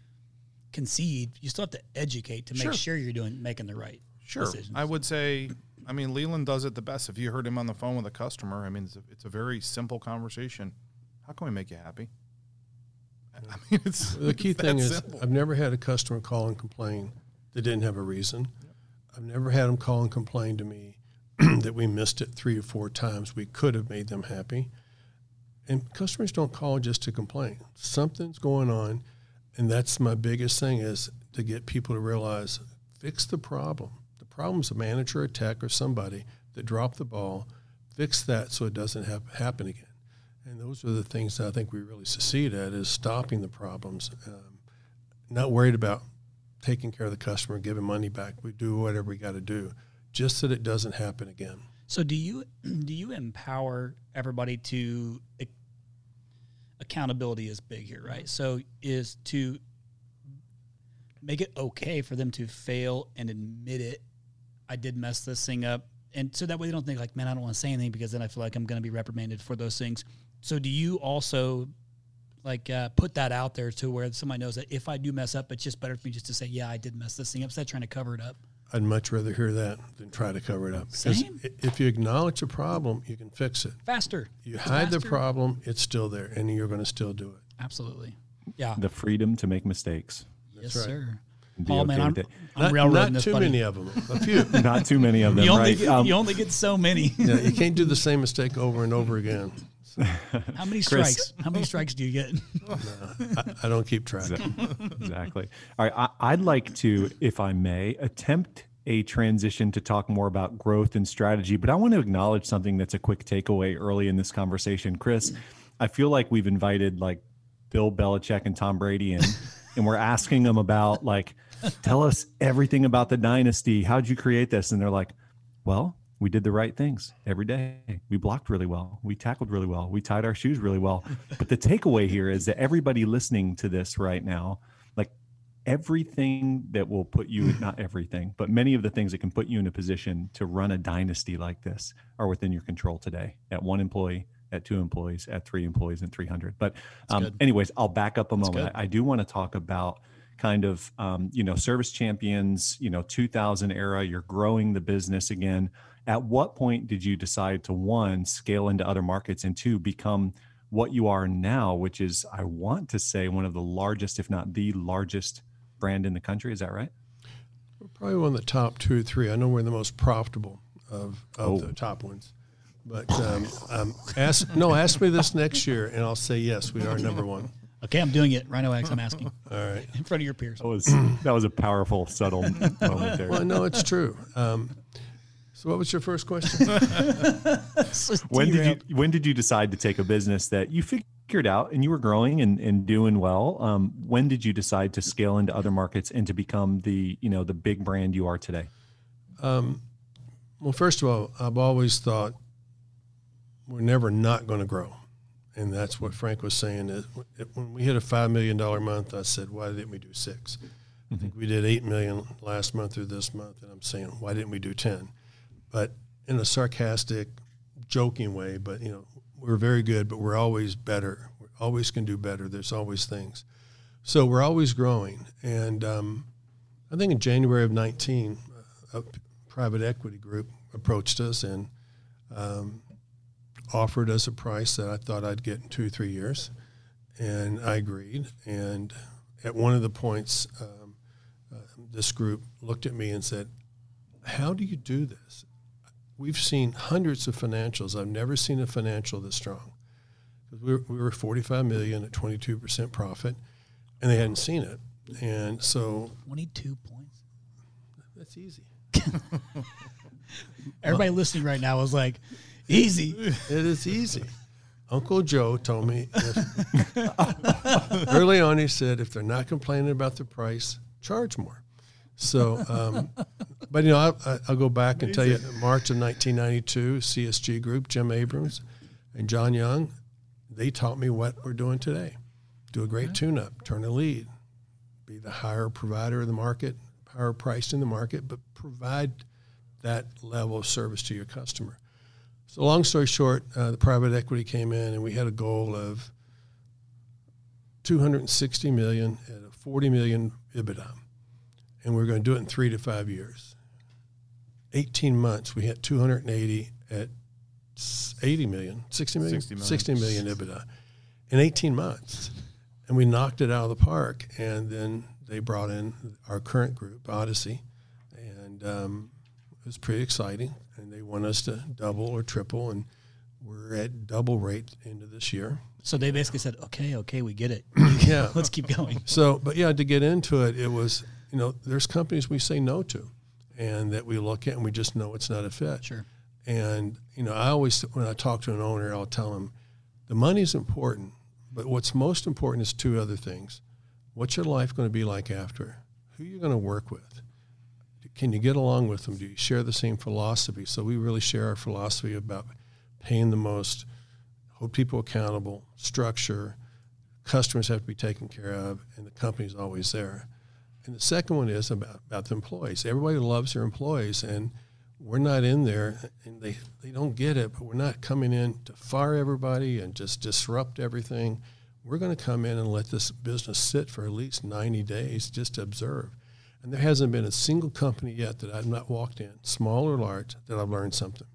concede. You still have to educate to make Sure. sure you're doing making the right sure decisions. i would say i mean leland does it the best if you heard him on the phone with a customer i mean it's a, it's a very simple conversation how can we make you happy i mean it's The [laughs] key it's thing that is, simple. I've never had a customer call and complain that didn't have a reason. I've never had them call and complain to me [clears throat] that we missed it three or four times. We could have made them happy. And customers don't call just to complain. Something's going on, and that's my biggest thing is to get people to realize fix the problem. The problem's a manager, a tech, or somebody that dropped the ball. Fix that so it doesn't hap- happen again. And those are the things that I think we really succeed at is stopping the problems. Um, not worried about taking care of the customer, giving money back. We do whatever we got to do, just that it doesn't happen again. So do you [clears throat] do you empower everybody to accountability is big here, right? So is to make it okay for them to fail and admit it. I did mess this thing up, and so that way they don't think like, man, I don't want to say anything because then I feel like I'm going to be reprimanded for those things. So do you also like uh, put that out there to where somebody knows that if I do mess up, it's just better for me just to say, yeah, I did mess this thing up, instead trying to cover it up. I'd much rather hear that than try to cover it up. Because Same. if you acknowledge a problem, you can fix it. Faster. You It's hide the problem, it's still there, and you're going to still do it. Absolutely. Yeah. The freedom to make mistakes. yes, right. sir. Be Paul, man, okay I'm, with it. I'm Not, railroading not this, too buddy. many of them, a few. [laughs] Not too many of [laughs] them, You only, right? get, Um, you only get so many. yeah, you [laughs] can't do the same mistake over and over again. [laughs] How many Chris. strikes? How many strikes do you get? [laughs] I, I don't keep track. [laughs] exactly. All right. I, I'd like to, if I may, attempt a transition to talk more about growth and strategy, but I want to acknowledge something that's a quick takeaway early in this conversation. Chris, I feel like we've invited like Bill Belichick and Tom Brady in, and we're asking them about like, tell us everything about the dynasty. How'd you create this? And they're like, well, we did the right things every day. We blocked really well. We tackled really well. We tied our shoes really well. [laughs] But the takeaway here is that everybody listening to this right now, like everything that will put you, [laughs] not everything, but many of the things that can put you in a position to run a dynasty like this are within your control today at one employee, at two employees, at three employees, and 300. But, um, anyways, I'll back up a moment. I, I do want to talk about kind of um, you know service champions you know 2000 era you're growing the business again at what point did you decide to one scale into other markets and two become what you are now which is i want to say one of the largest if not the largest brand in the country is that right We're probably one of the top two or three. I know we're the most profitable of, of Oh. the top ones. But um, um, ask no, ask me this next year, and I'll say yes, we are number one. Okay, I'm doing it. Rhino X, I'm asking [laughs] All right. in front of your peers. that was that was a powerful subtle moment there Well, no, it's true. Um, so, what was your first question? [laughs] when did you when did you decide to take a business that you figured out and you were growing and, and doing well um, when did you decide to scale into other markets and to become the you know the big brand you are today Um, well, first of all, I've always thought we're never not going to grow, and that's what Frank was saying. Is when we hit a five million dollar month, I said, "Why didn't we do 6 I think we did eight million last month or this month, and I'm saying, "Why didn't we do 10? But in a sarcastic, joking way. But you know, we're very good, but we're always better. We always can do better. There's always things. So we're always growing. And um, I think in January of 19, a private equity group approached us and um, offered us a price that I thought I'd get in two or three years. And I agreed. And at one of the points, um, uh, this group looked at me and said, How do you do this? We've seen hundreds of financials. I've never seen a financial this strong. We were, we were 45 million at 22% profit, and they hadn't seen it. And so 22 points. that's easy. [laughs] Everybody listening right now was like, easy. [laughs] It is easy. Uncle Joe told me if, [laughs] early on. He said, if they're not complaining about the price, charge more. So, um, but you know, I, I, will go back and tell you, March of 1992, CSG Group, Jim Abrams, and John Young, they taught me what we're doing today. Do a great tune-up, turn a lead, be the higher provider of the market, higher priced in the market, but provide that level of service to your customer. So, long story short, uh, the private equity came in, and we had a goal of 260 million at a 40 million EBITDA, and we are going to do it in three to five years. 18 months, we hit 280 at 80 million, 60 million, 60 million. 60 million EBITDA in 18 months, and we knocked it out of the park. And then they brought in our current group, Odyssey, and um, it was pretty exciting and they want us to double or triple, and we're at double rate into this year. So they basically said, "Okay, okay, we get it. [clears throat] [laughs] yeah, let's keep going." So, but yeah, to get into it, it was you know, there's companies we say no to, and that we look at and we just know it's not a fit. Sure. And you know, I always when I talk to an owner, I'll tell them the money's important, but what's most important is two other things. What's your life going to be like after? Who are you going to work with? can you get along with them? Do you share the same philosophy? So we really share our philosophy about paying the most, hold people accountable, structure, customers have to be taken care of, and the company's always there. And the second one is about, about the employees. Everybody loves their employees, and we're not in there, and they, they don't get it, but we're not coming in to fire everybody and just disrupt everything. We're going to come in and let this business sit for at least 90 days just to observe and there hasn't been a single company yet that I've not walked in, small or large, that I've learned something.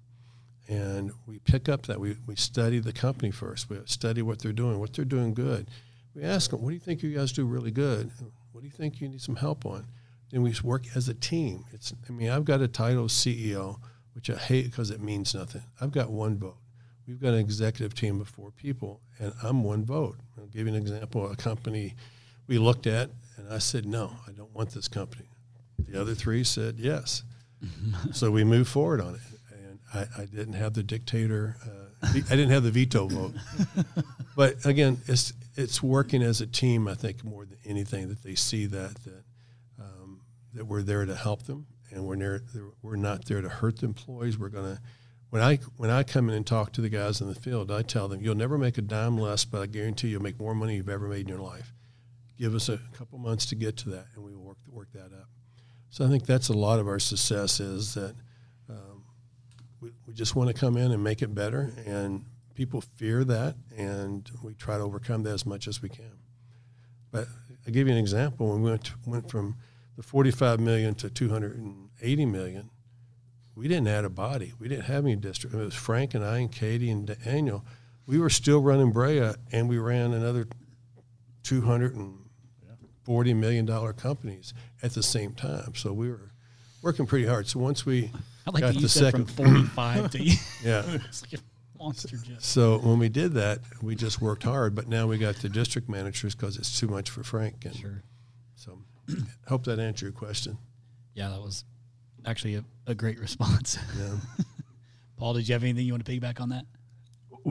And we pick up that. We, we study the company first. We study what they're doing, what they're doing good. We ask them, what do you think you guys do really good? What do you think you need some help on? Then we work as a team. It's, I mean, I've got a title CEO, which I hate because it means nothing. I've got one vote. We've got an executive team of four people, and I'm one vote. I'll give you an example. A company we looked at and I said, no, I don't want this company. The other three said yes. [laughs] so we moved forward on it. And I, I didn't have the dictator, uh, I didn't have the veto vote. [laughs] but again, it's, it's working as a team, I think, more than anything, that they see that, that, um, that we're there to help them and we're, near, we're not there to hurt the employees. We're to, when I when I come in and talk to the guys in the field, I tell them you'll never make a dime less, but I guarantee you'll make more money you've ever made in your life give us a couple months to get to that, and we will work work that up. So I think that's a lot of our success is that um, we, we just want to come in and make it better, and people fear that, and we try to overcome that as much as we can. But I give you an example. When we went to, went from the 45 million to 280 million, we didn't add a body. We didn't have any district. It was Frank and I and Katie and Daniel. We were still running Brea, and we ran another 200 and forty million dollar companies at the same time. So we were working pretty hard. So once we [laughs] I like got the second, from forty five to [coughs] yeah. [laughs] it's like a monster jet. So when we did that, we just worked hard. But now we got the district managers because it's too much for Frank. And Sure. so, hope that answered your question. Yeah, that was actually a, a great response. Yeah. [laughs] Paul, did you have anything you want to piggyback on that?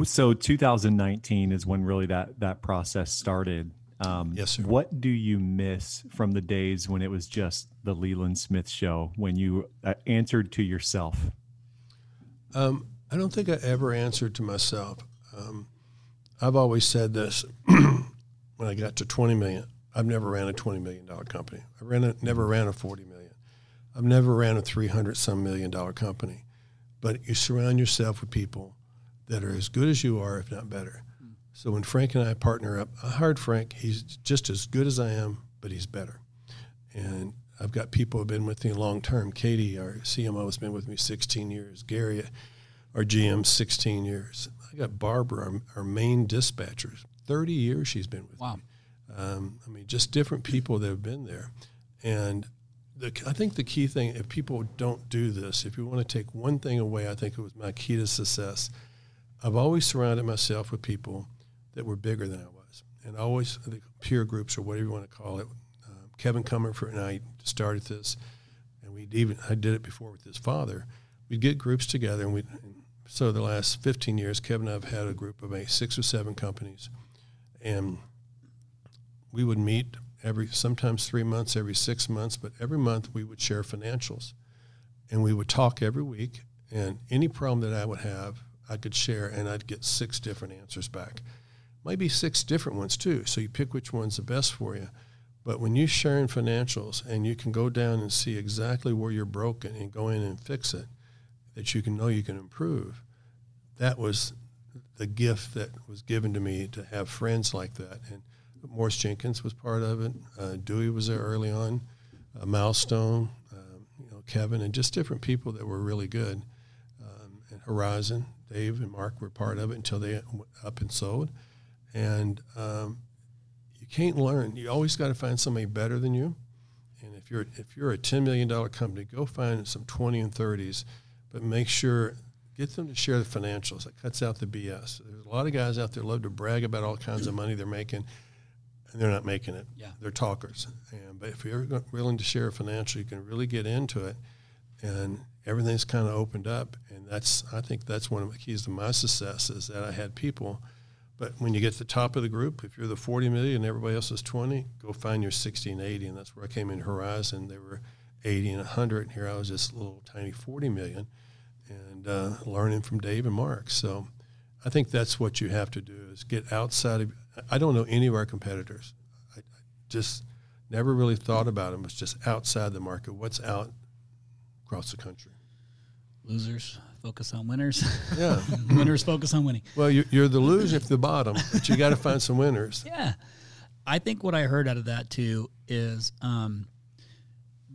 So 2019 is when really that that process started. Um, Yes, sir. What do you miss from the days when it was just the Leland Smith show when you uh, answered to yourself? Um, I don't think I ever answered to myself. Um, I've always said this [clears throat] when I got to 20 million. I've never ran a 20 million dollar company. I ran a, never ran a 40 million. I've never ran a 300 some million dollar company. But you surround yourself with people that are as good as you are, if not better. So when Frank and I partner up, I hired Frank. He's just as good as I am, but he's better. And I've got people who've been with me long term. Katie, our CMO, has been with me 16 years. Gary, our GM, 16 years. I got Barbara, our, our main dispatcher, 30 years she's been with Wow. me. Um, I mean, just different people that have been there. And the, I think the key thing, if people don't do this, if you want to take one thing away, I think it was my key to success. I've always surrounded myself with people that were bigger than I was. And always the peer groups or whatever you want to call it. Um, Kevin Comerford and I started this, and we even I did it before with his father. We'd get groups together, and we. So the last 15 years, Kevin and I've had a group of maybe six or seven companies, and we would meet every sometimes three months, every six months, but every month we would share financials, and we would talk every week. And any problem that I would have, I could share, and I'd get six different answers back. Maybe six different ones too. So you pick which one's the best for you. But when you're sharing financials and you can go down and see exactly where you're broken and go in and fix it, that you can know you can improve, that was the gift that was given to me to have friends like that. And Morris Jenkins was part of it. Uh, Dewey was there early on. Uh, Milestone, um, you know, Kevin, and just different people that were really good. Um, and Horizon, Dave and Mark were part of it until they went up and sold. And um, you can't learn. You always got to find somebody better than you. And if you're if you're a ten million dollar company, go find some twenty and thirties, but make sure get them to share the financials. That cuts out the BS. There's a lot of guys out there love to brag about all kinds of money they're making, and they're not making it. Yeah. they're talkers. And but if you're willing to share a financial, you can really get into it, and everything's kind of opened up. And that's I think that's one of the keys to my success is that I had people. But when you get to the top of the group, if you're the 40 million and everybody else is 20, go find your 60 and 80. And that's where I came in Horizon. They were 80 and 100. And here I was just a little tiny 40 million and uh, learning from Dave and Mark. So I think that's what you have to do is get outside of. I don't know any of our competitors. I, I just never really thought about them. It's just outside the market. What's out across the country? Losers focus on winners. Yeah. [laughs] winners focus on winning. well, you, you're the loser at the bottom, but you got to find some winners. [laughs] Yeah. I think what I heard out of that too is um,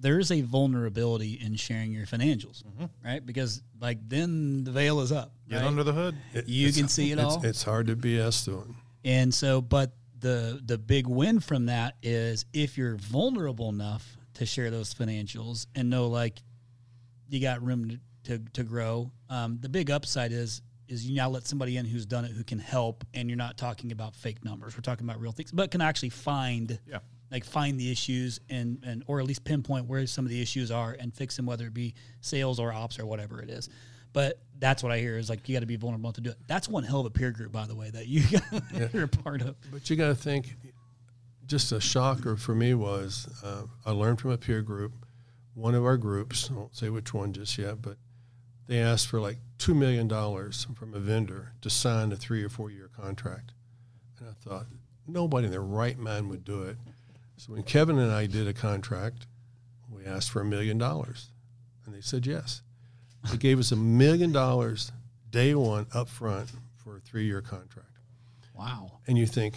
there's a vulnerability in sharing your financials, right? Because like then the veil is up. Get right? under the hood. It- You it's- can see it it's, all. It's hard to BS to it. And so, but the the big win from that is if you're vulnerable enough to share those financials and know like you got room to to, to grow. Um, the big upside is is you now let somebody in who's done it who can help, and you're not talking about fake numbers. We're talking about real things, but can actually find Yeah. Like find the issues and and or at least pinpoint where some of the issues are and fix them, whether it be sales or ops or whatever it is. But that's what I hear is like you got to be vulnerable to do it. That's one hell of a peer group, by the way, that you [laughs] you're a part of. But you got to think. Just a shocker for me was uh, I learned from a peer group. One of our groups, I won't say which one just yet, but they asked for like two million dollars from a vendor to sign a three or four year contract, and I thought nobody in their right mind would do it. So when Kevin and I did a contract, we asked for a million dollars, and they said yes. They gave us a million dollars day one up front for a three year contract Wow. and you think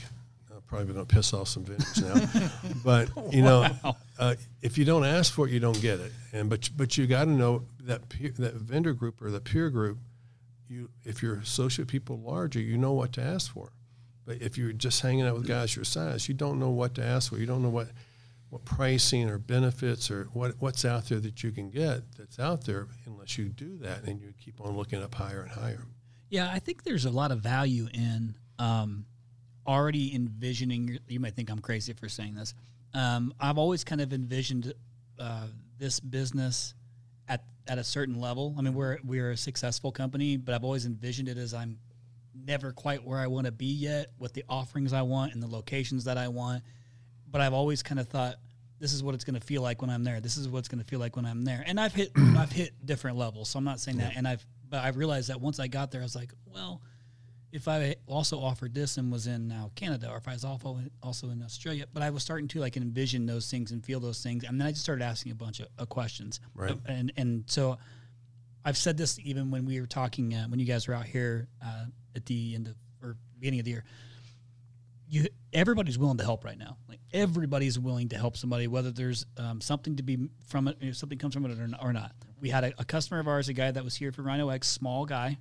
I'm probably going to piss off some vendors now, [laughs] but you know, uh, if you don't ask for it, you don't get it. And but but you got to know that peer, that vendor group or the peer group. You if you're associate people larger, you know what to ask for. But if you're just hanging out with guys your size, you don't know what to ask for. You don't know what what pricing or benefits or what what's out there that you can get that's out there unless you do that and you keep on looking up higher and higher. Yeah, I think there's a lot of value in um, already envisioning. You might think I'm crazy for saying this. Um, I've always kind of envisioned uh, this business at at a certain level. I mean, we're we're a successful company, but I've always envisioned it as I'm never quite where I want to be yet with the offerings I want and the locations that I want. But I've always kind of thought this is what it's going to feel like when I'm there. This is what it's going to feel like when I'm there. And I've hit [clears throat] I've hit different levels. So I'm not saying that. And I've but I've realized that once I got there, I was like, well, if I also offered this and was in now Canada, or if I was also also in Australia, but I was starting to like envision those things and feel those things, and then I just started asking a bunch of, of questions. Right. And and so I've said this even when we were talking uh, when you guys were out here uh, at the end of or beginning of the year. you everybody's willing to help right now. Like everybody's willing to help somebody, whether there's um, something to be from it, if something comes from it or, or not. We had a, a, customer of ours, a guy that was here for Rhino X, small guy,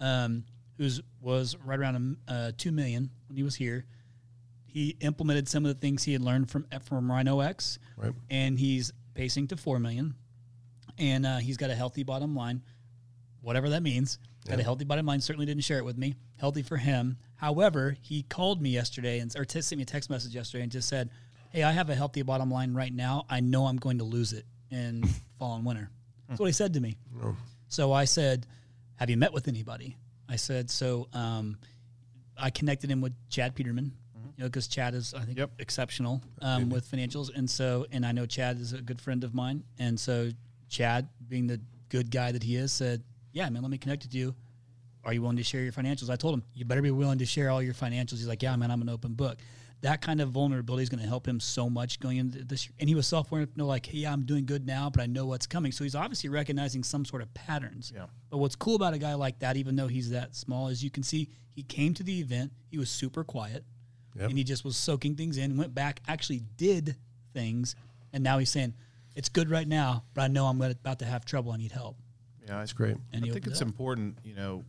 um, who's was right around uh, two million when he was here. He implemented some of the things he had learned from from Rhino X, Right. and he's pacing to four million, and uh, he's got a healthy bottom line, whatever that means. Got a healthy bottom line. Certainly didn't share it with me. Healthy for him. However, he called me yesterday and or t- sent me a text message yesterday and just said, "Hey, I have a healthy bottom line right now. I know I'm going to lose it in [laughs] fall and winter." That's what he said to me. So I said, "Have you met with anybody?" I said, "So um, I connected him with Chad Peterman, you know, because Chad is I think Yep. exceptional um, with financials, and so and I know Chad is a good friend of mine, and so Chad, being the good guy that he is, said, "Yeah, man, let me connect with you. Are you willing to share your financials?" I told him, "You better be willing to share all your financials." He's like, "Yeah, man, I'm an open book." That kind of vulnerability is going to help him so much going into this. And he was self-aware, no, like, "Hey, yeah, I'm doing good now, but I know what's coming." So he's obviously recognizing some sort of patterns. Yeah. But what's cool about a guy like that, even though he's that small, is you can see he came to the event, he was super quiet, Yep. and he just was soaking things in, went back, actually did things, and now he's saying, "It's good right now, but I know I'm about to have trouble. I need help." Yeah, That's great. And I think it's up. important, you know,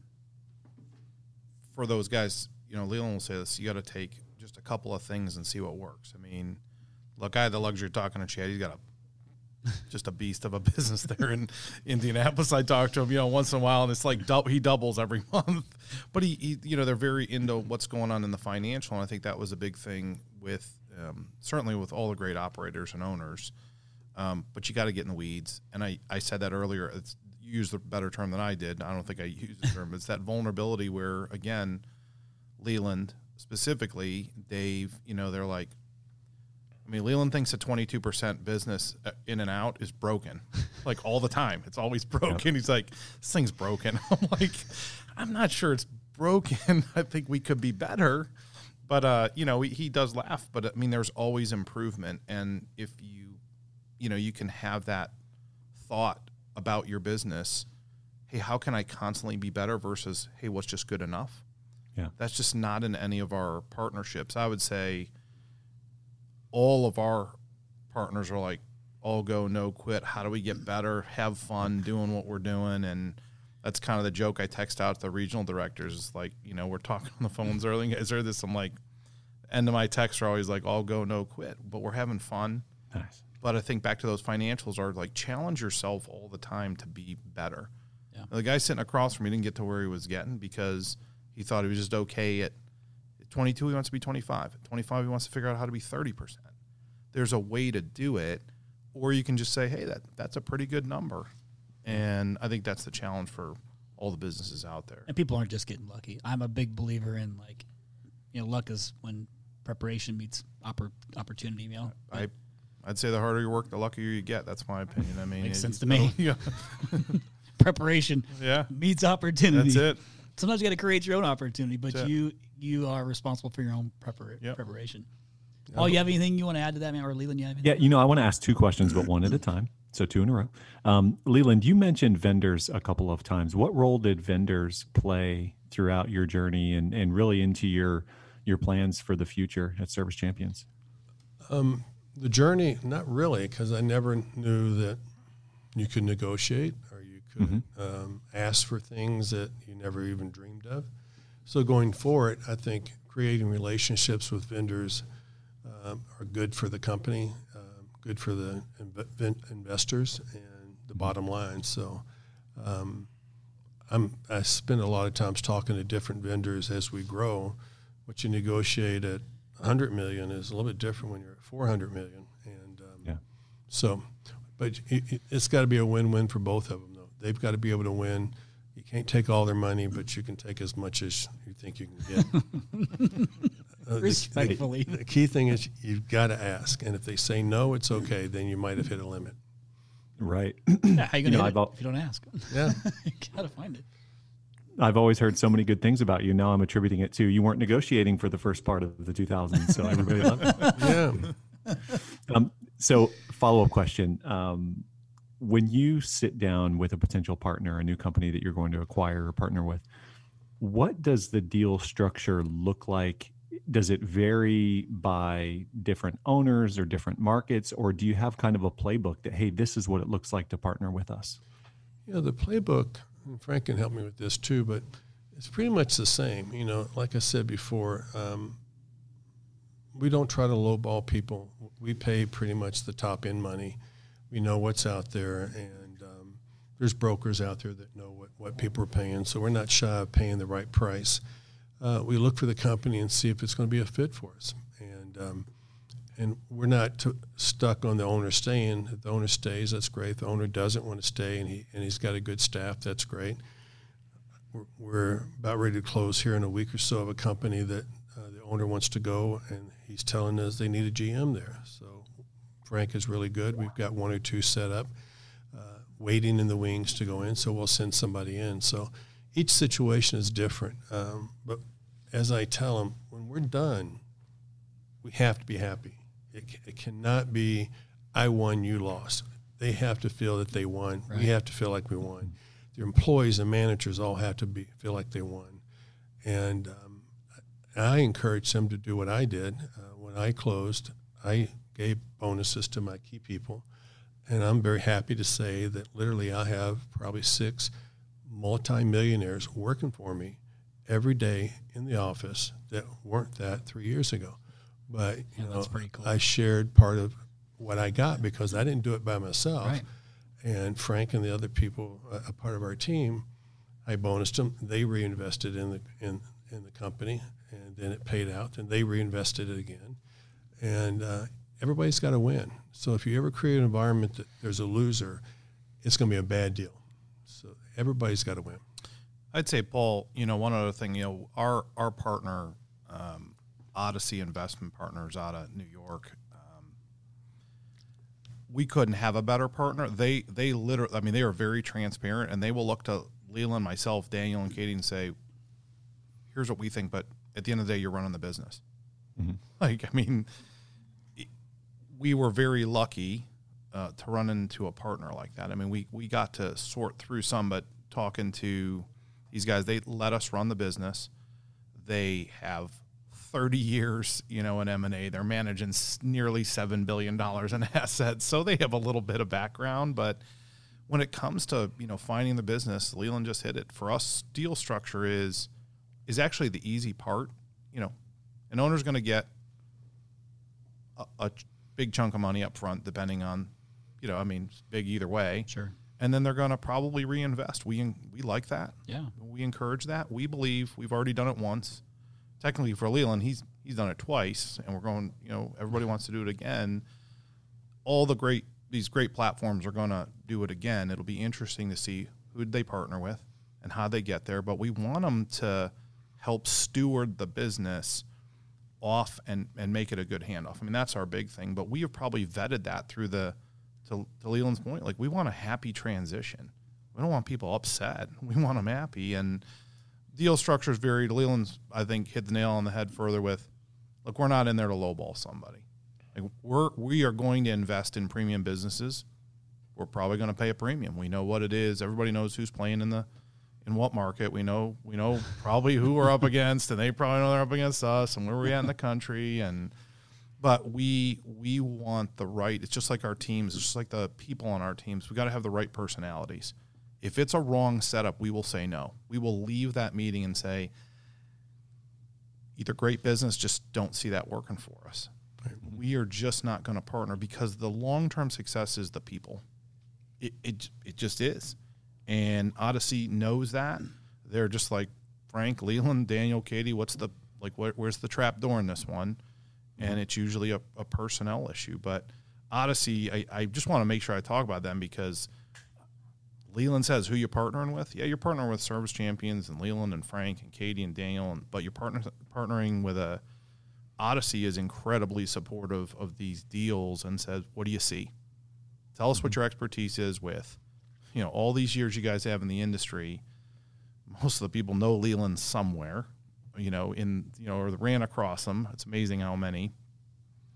for those guys. You know, Leland will say this: you got to take just a couple of things and see what works. I mean, look, I had the luxury of talking to Chad. He's got a [laughs] just a beast of a [laughs] business there in Indianapolis. I talk to him, you know, once in a while, and it's like dou- he doubles every [laughs] month. But he, he, you know, they're very into what's going on in the financial, and I think that was a big thing with um, certainly with all the great operators and owners. Um, but you got to get in the weeds, and I, I said that earlier. It's you used a better term than I did. I don't think I used the term. It's that vulnerability where again, Leland specifically, Dave. You know, they're like, I mean, Leland thinks a 22% business uh, in and out is broken, [laughs] like all the time. It's always broken. He's like, this thing's broken. [laughs] I'm like, I'm not sure it's broken. [laughs] I think we could be better. But, uh, you know, he, he does laugh. But, I mean, there's always improvement. And if you, you know, you can have that thought about your business hey, how can I constantly be better versus, hey, what's just good enough? Yeah. That's just not in any of our partnerships. I would say, all of our partners are like all go no quit how do we get better have fun doing what we're doing and that's kind of the joke i text out to the regional directors is like you know we're talking on the phones early guys heard this i'm like end of my texts are always like all go no quit but we're having fun Nice. But i think back to those financials are like challenge yourself all the time to be better Yeah. the guy sitting across from me didn't get to where he was getting because he thought he was just okay at at 22 he wants to be 25 at 25 he wants to figure out how to be 30% there's a way to do it or you can just say hey that that's a pretty good number and i think that's the challenge for all the businesses out there And people aren't just getting lucky. I'm a big believer in like, you know, luck is when preparation meets oppor- opportunity. You know, i i'd say the harder you work the luckier you get that's my opinion i mean Makes it- sense to me. yeah [laughs] preparation yeah meets opportunity. that's it Sometimes you got to create your own opportunity, but That's it. you you are responsible for your own prepar- Yep. preparation. Oh, you have anything you want to add to that, man? Or Leland, you have anything? Yeah, you know, I want to ask two questions, but one at a time. So two in a row. Um, Leland, you mentioned vendors a couple of times. What role did vendors play throughout your journey and, and really into your your plans for the future at Service Champions? Um, the journey, not really, because I never knew that you could negotiate or you could um, ask for things that you never even dreamed of. So going forward, I think creating relationships with vendors um, are good for the company, um, good for the inv- investors, and the bottom line. So. Um, I'm, I spend a lot of times talking to different vendors as we grow. What you negotiate at 100 million is a little bit different when you're at 400 million. And um, Yeah. so, but it, it- it's got to be a win-win for both of them, though. They've got to be able to win. You can't take all their money, but you can take as much as you think you can get. [laughs] Uh, Respectfully. The, the key thing is you've got to ask, and if they say no, it's okay. Then you might have hit a limit. Right. Yeah, how you You gonna know, hit I've it if you don't ask? Yeah. [laughs] you gotta find it. I've always heard so many good things about you. Now I'm attributing it to you weren't negotiating for the first part of the 2000s, so everybody loved it. [laughs] yeah. Um, so, follow up question: um, When you sit down with a potential partner, a new company that you're going to acquire or partner with, what does the deal structure look like does it vary by different owners or different markets, or do you have kind of a playbook that hey, this is what it looks like to partner with us? Yeah, the playbook. Frank can help me with this too, but it's pretty much the same. You know, like I said before, um, we don't try to lowball people. We pay pretty much the top end money. We know what's out there, and um, there's brokers out there that know what, what people are paying. So we're not shy of paying the right price. Uh, we look for the company and see if it's going to be a fit for us. And um, and we're not t- stuck on the owner staying. If the owner stays, that's great. If the owner doesn't want to stay and he and he's got a good staff, that's great. We're, we're about ready to close here in a week or so of a company that uh, the owner wants to go, and he's telling us they need a GM there. So Frank is really good. We've got one or two set up, uh, waiting in the wings to go in. So we'll send somebody in. So each situation is different. Um, but as I tell them, when we're done, we have to be happy. It, it cannot be, I won, you lost. They have to feel that they won. Right. We have to feel like we won. The employees and managers all have to be feel like they won. And um, I encourage them to do what I did uh, when I closed. I gave bonuses to my key people, and I'm very happy to say that literally I have probably six multimillionaires working for me every day in the office that weren't that three years ago. But you Yeah, know, that's pretty cool. I shared part of what I got because I didn't do it by myself. Right. And Frank and the other people, a, a part of our team, I bonused them. They reinvested in the in in the company, and then it paid out. And they reinvested it again. And uh, everybody's got to win. So if you ever create an environment that there's a loser, it's going to be a bad deal. So everybody's got to win. I'd say, Paul, you know, one other thing, you know, our our partner, um, Odyssey Investment Partners out of New York, um, we couldn't have a better partner. They they literally, I mean, they are very transparent, and they will look to Leland, myself, Daniel, and Katie, and say, "Here's what we think," but at the end of the day, you're running the business. [laughs] Like, I mean, it- we were very lucky uh, to run into a partner like that. I mean, we we got to sort through some, but talking to these guys, they let us run the business. They have 30 years, you know, in M&A. They're managing nearly $7 billion in [laughs] assets. So they have a little bit of background, but when it comes to, you know, finding the business, Leland just hit it. For us, deal structure is is actually the easy part. You know, an owner's going to get a, a big chunk of money up front, depending on, you know, I mean, big either way. Sure. And then they're going to probably reinvest. We we like that. Yeah. We encourage that. We believe we've already done it once. Technically, for Leland, he's he's done it twice, and we're going. You know, everybody wants to do it again. All the great these great platforms are going to do it again. It'll be interesting to see who they partner with and how they get there. But we want them to help steward the business off and and make it a good handoff. I mean, that's our big thing. But we have probably vetted that through the to, to Leland's point. Like we want a happy transition. We don't want people upset. [laughs] We want them happy. And deal structures varied. Leland's, I think, hit the nail on the head further with, look, we're not in there to lowball somebody. Like we're we are going to invest in premium businesses. We're probably going to pay a premium. We know what it is. Everybody knows who's playing in the in what market. We know we know probably who we're up [laughs] against, and they probably know they're up against us, and where we're at in the country, and but we we want the right. It's just like our teams. It's just like the people on our teams. We got to have the right personalities. If it's a wrong setup, we will say no. We will leave that meeting and say, either great business, just don't see that working for us. We are just not going to partner because the long term success is the people. It, it it just is, and Odyssey knows that. They're just like Frank, Leland, Daniel, Katie. What's the like? Where, where's the trap door in this one? And it's usually a, a personnel issue. But Odyssey, I, I just want to make sure I talk about them because Leland says who you're partnering with. Yeah, you're partnering with Service Champions and Leland and Frank and Katie and Daniel, and, but you're partner, partnering with a Odyssey is incredibly supportive of these deals and says, "What do you see? Tell us what mm-hmm. your expertise is with, you know, all these years you guys have in the industry. Most of the people know Leland somewhere, you know, in you know, or ran across them. It's amazing how many.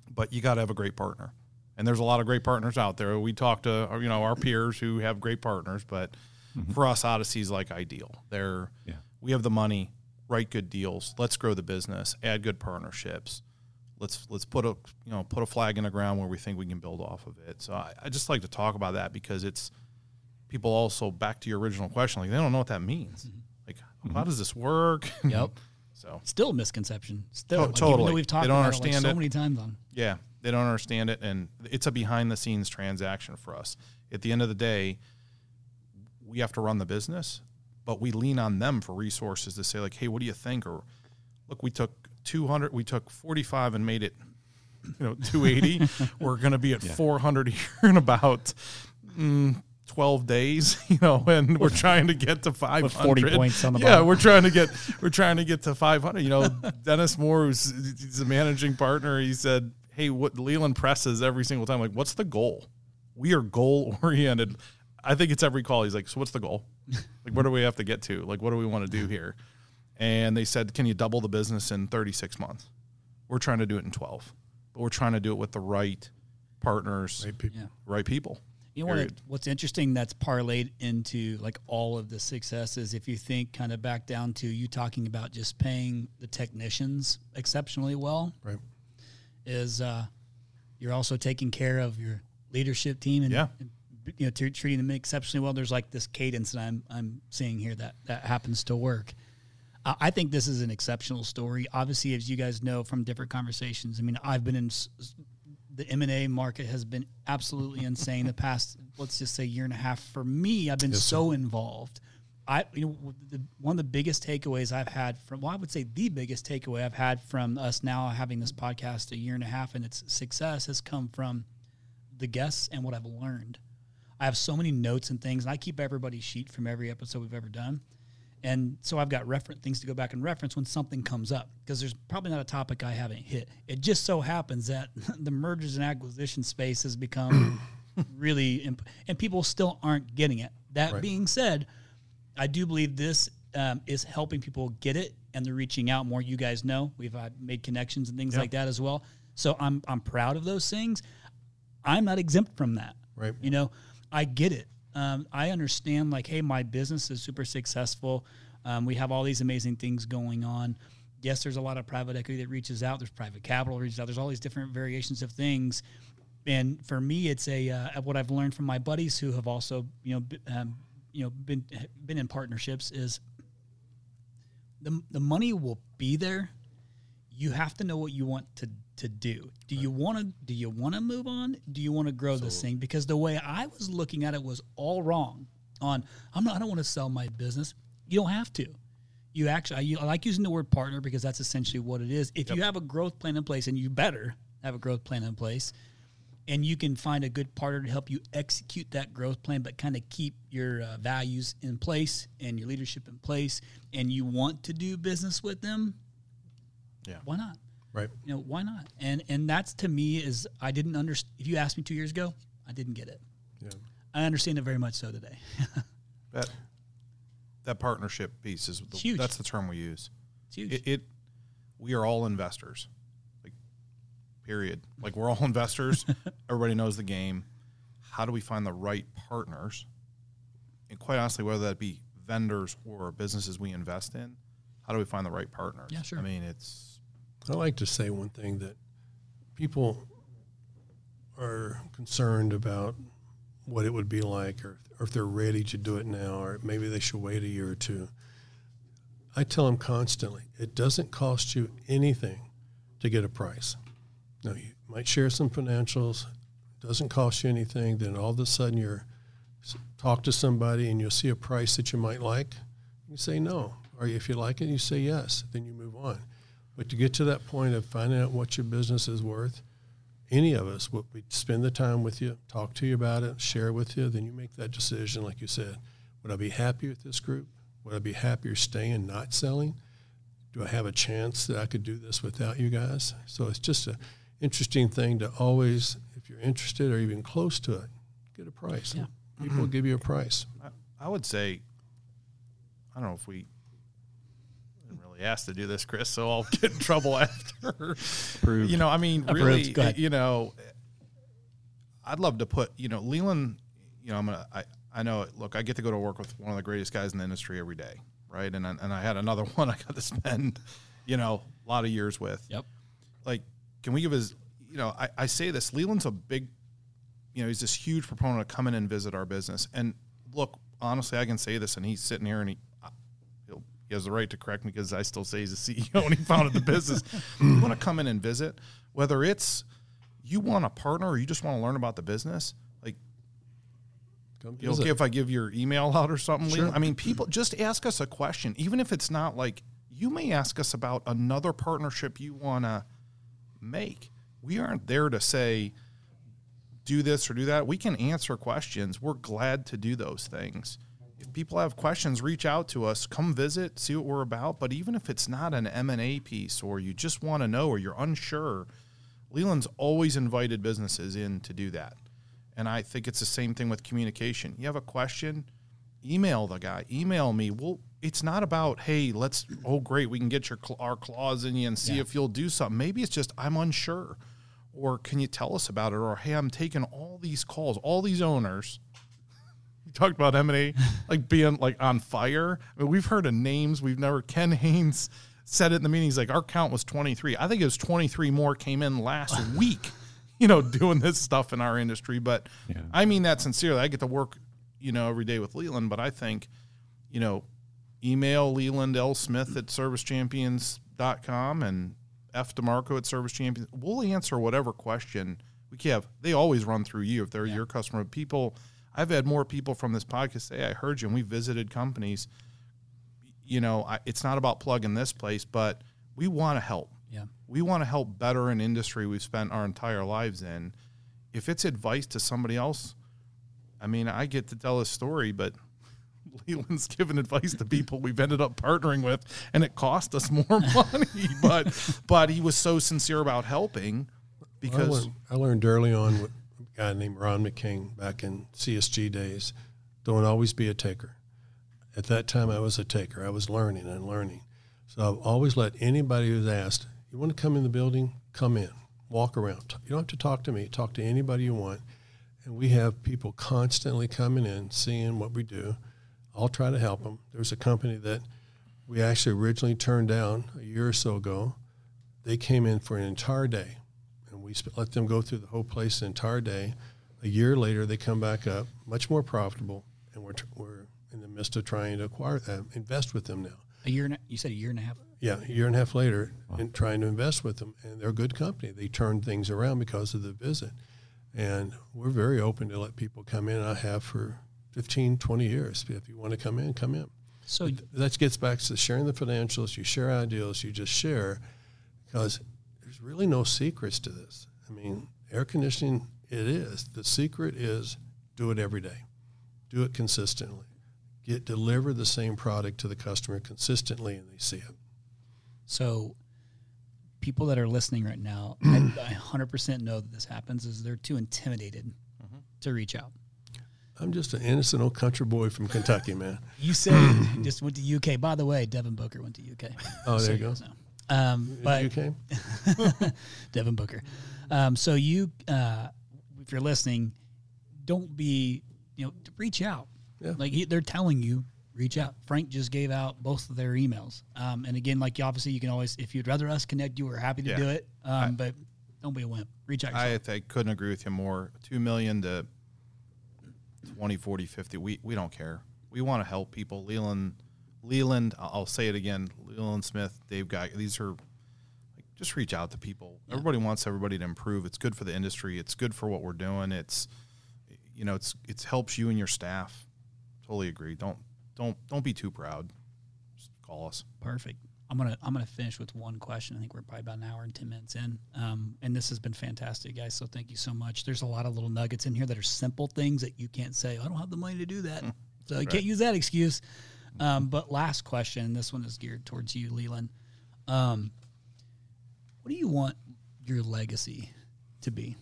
But you got to have a great partner, and there's a lot of great partners out there. We talk to uh, you know our peers who have great partners, but mm-hmm. for us, Odyssey's like ideal. They're Yeah. we have the money, write good deals. Let's grow the business. Add good partnerships. Let's let's put a you know put a flag in the ground where we think we can build off of it. So I, I just like to talk about that because it's people also back to your original question like they don't know what that means. Mm-hmm. Like mm-hmm. how does this work? [laughs] Yep. so Still a misconception. Still, To- like, totally. we've talked They don't about it like so it. many times on. Yeah, they don't understand it, and it's a behind the scenes transaction for us. At the end of the day, we have to run the business, but we lean on them for resources to say like, "Hey, what do you think?" Or, "Look, we took 200, we took 45 and made it, you know, 280. [laughs] We're going to be at 400 here in about." Mm, 12 days, [laughs] you know, and we're trying to get to 500. 40 points on the Yeah, bottom. we're trying to get [laughs] we're trying to get to 500. You know, Dennis Moore, who's he's a managing partner, he said, "Hey, what Leland presses every single time? Like, what's the goal? We are goal [laughs] oriented. I think it's every call. He's like, so what's the goal? Like, where do we have to get to? Like, what do we want to do here? And they said, can you double the business in 36 months? We're trying to do it in 12, but we're trying to do it with the right partners, Right people. Yeah. right people. You know what? What's interesting that's parlayed into like all of the successes. If you think kind of back down to you talking about just paying the technicians exceptionally well, Right. Is uh, you're also taking care of your leadership team and, Yeah. and, you know t- treating them exceptionally well. There's like this cadence that I'm I'm seeing here that that happens to work. Uh, I think this is an exceptional story. Obviously, as you guys know from different conversations, I mean, I've been in s- the M and A market has been absolutely insane the past let's just say year and a half. For me, I've been so involved. I you know the, one of the biggest takeaways I've had from well, I would say the biggest takeaway I've had from us now having this podcast a year and a half and its success has come from the guests and what I've learned. I have so many notes and things, and I keep everybody's sheet from every episode we've ever done. And so I've got reference things to go back and reference when something comes up because there's probably not a topic I haven't hit. It just so happens that [laughs] the mergers and acquisition space has become [coughs] really, imp- and people still aren't getting it. That being said, I do believe this um, is helping people get it, and they're reaching out more. You guys know we've uh, made connections and things like that as well. So I'm I'm proud of those things. I'm not exempt from that. Right. You know, I get it. Um, I understand. Like, hey, my business is super successful. Um, we have all these amazing things going on. Yes, there's a lot of private equity that reaches out. There's private capital that reaches out. There's all these different variations of things. And for me, it's a uh, what I've learned from my buddies who have also you know b- um, you know been been in partnerships is the the money will be there. You have to know what you want to to do. Do you want to do you want to move on? Do you want to grow this thing? Because the way I was looking at it was all wrong. On I'm not I don't want to sell my business. You don't have to. You actually I, I like using the word partner because that's essentially what it is. If you have a growth plan in place, and you better have a growth plan in place, and you can find a good partner to help you execute that growth plan, but kind of keep your uh, values in place and your leadership in place, and you want to do business with them, Yeah. why not? Right. You know, why not? And and that's to me is I didn't understand. If you asked me two years ago, I didn't get it. Yeah. I understand it very much so today. [laughs] That that partnership piece is the, Huge. that's the term we use. It's huge. It, it we are all investors. Like period. Like we're all [laughs] investors. Everybody knows the game. How do we find the right partners? And quite honestly, whether that be vendors or businesses we invest in, how do we find the right partners? Yeah, sure. I mean, it's I like to say one thing that people are concerned about what it would be like or, or if they're ready to do it now or maybe they should wait a year or two. I tell them constantly, it doesn't cost you anything to get a price. Now, you might share some financials, doesn't cost you anything, then all of a sudden you're talk to somebody and you'll see a price that you might like. You say no. Or if you like it, you say yes. Then you move on. But to get to that point of finding out what your business is worth, any of us would we spend the time with you, talk to you about it, share with you, then you make that decision, like you said. Would I be happy with this group? Would I be happier staying, not selling? Do I have a chance that I could do this without you guys? So it's just an interesting thing to always, if you're interested or even close to it, get a price. Yeah. People will give you a price. I, I would say I don't know if we didn't really asked to do this, Chris, so I'll get in [laughs] trouble after. Approved. You know, I mean, Approved. really, Go ahead. you know, I'd love to put, you know, Leland, you know, I'm gonna, I, I know, look, I get to go to work with one of the greatest guys in the industry every day. right? And I- and I had another [laughs] one I got to spend, you know, a lot of years with. Yep. Like, can we give his? You know, I, I say this. Leland's a big, you know, he's this huge proponent of come in and visit our business. And look, honestly, I can say this, and he's sitting here and he. He'll, he has the right to correct me because I still say he's the [laughs] CEO and he founded the business. [laughs] you want to come in and visit, whether it's you want a partner or you just want to learn about the business, like Come you okay if I give your email out or something? Leland? I mean, people just ask us a question, even if it's not like you may ask us about another partnership you want to make. We aren't there to say do this or do that. We can answer questions. We're glad to do those things. If people have questions, reach out to us. Come visit, see what we're about. But even if it's not an M and A piece, or you just want to know, or you're unsure, Leland's always invited businesses in to do that. And I think it's the same thing with communication. You have a question, email the guy, email me. Well, it's not about, hey, let's, oh, great, we can get your our claws in you and see if you'll do something. Maybe it's just, I'm unsure. Or can you tell us about it? Or, hey, I'm taking all these calls, all these owners. [laughs] You talked about M&A [laughs] like being like on fire. I mean, we've heard of names. We've never, Ken Haynes said it in the meeting. He's like, our count was 23. I think it was 23 more came in last [laughs] week you know, doing this stuff in our industry. But Yeah. I mean that sincerely. I get to work, you know, every day with Leland, but I think, you know, email Leland L. Smith at servicechampions.com and F Dimarco at Service Champions. We'll answer whatever question we can have. They always run through you if they're your customer. People, I've had more people from this podcast say, I heard you, and we visited companies. You know, I, it's not about plugging this place, but we want to help Yeah. we want to help better an industry we've spent our entire lives in. If it's advice to somebody else, I mean, I get to tell a story, but Leland's given advice to people we've ended up partnering with, and it cost us more [laughs] money. But but he was so sincere about helping I because learned, I learned early on with a guy named Ron McKing back in CSG days. Don't always be a taker. At that time, I was a taker. I was learning and learning. So I've always let anybody who's asked, you want to come in the building? Come in. Walk around. You don't have to talk to me. Talk to anybody you want. And we have people constantly coming in, seeing what we do. I'll try to help them. There's a company that we actually originally turned down a year or so ago. They came in for an entire day and we let them go through the whole place the entire day. A year later, they come back up, much more profitable, and we're, we're in the midst of trying to acquire, uh, invest with them now. A year and a, you said a year and a half. Yeah, a year and a half later, and trying to invest with them, and they're a good company. They turned things around because of the visit, and we're very open to let people come in. I have for 15, 20 years. If you want to come in, come in. So That gets back to sharing the financials. You share ideas. You just share, because there's really no secrets to this. I mean, air conditioning, it is. The secret is do it every day, do it consistently, get deliver the same product to the customer consistently, and they see it. So, people that are listening right now, [clears throat] I, I 100% know that this happens is they're too intimidated mm-hmm. to reach out. I'm just an innocent old country boy from Kentucky, man. [laughs] You said you [clears throat] just went to UK. By the way, Devin Booker went to UK. Oh, So there you go. guys know. Um, but you came? [laughs] Devin Booker. Um, so you, uh, if you're listening, don't be, you know, reach out. Yeah. Like he, they're telling you, reach out. Frank just gave out both of their emails. Um, and again, like obviously you can always, if you'd rather us connect you, we're happy to Yeah. do it. Um, but don't be a wimp. Reach out. Yourself. I, I couldn't agree with you more. Two million to 20, 40, 50. We we don't care. We want to help people. Leland, Leland. I'll say it again. Leland Smith, Dave Guy. These are like just reach out to people. Everybody wants everybody to improve. It's good for the industry. It's good for what we're doing. It's you know it's it's helps you and your staff. Totally agree. Don't don't don't be too proud. Just call us. Perfect. I'm gonna I'm gonna finish with one question. I think we're probably about an hour and ten minutes in, um, and this has been fantastic, guys. So thank you so much. There's a lot of little nuggets in here that are simple things that you can't say. I don't have the money to do that, so you can't use that excuse. Um, but last question. This one is geared towards you, Leland. Um, what do you want your legacy to be?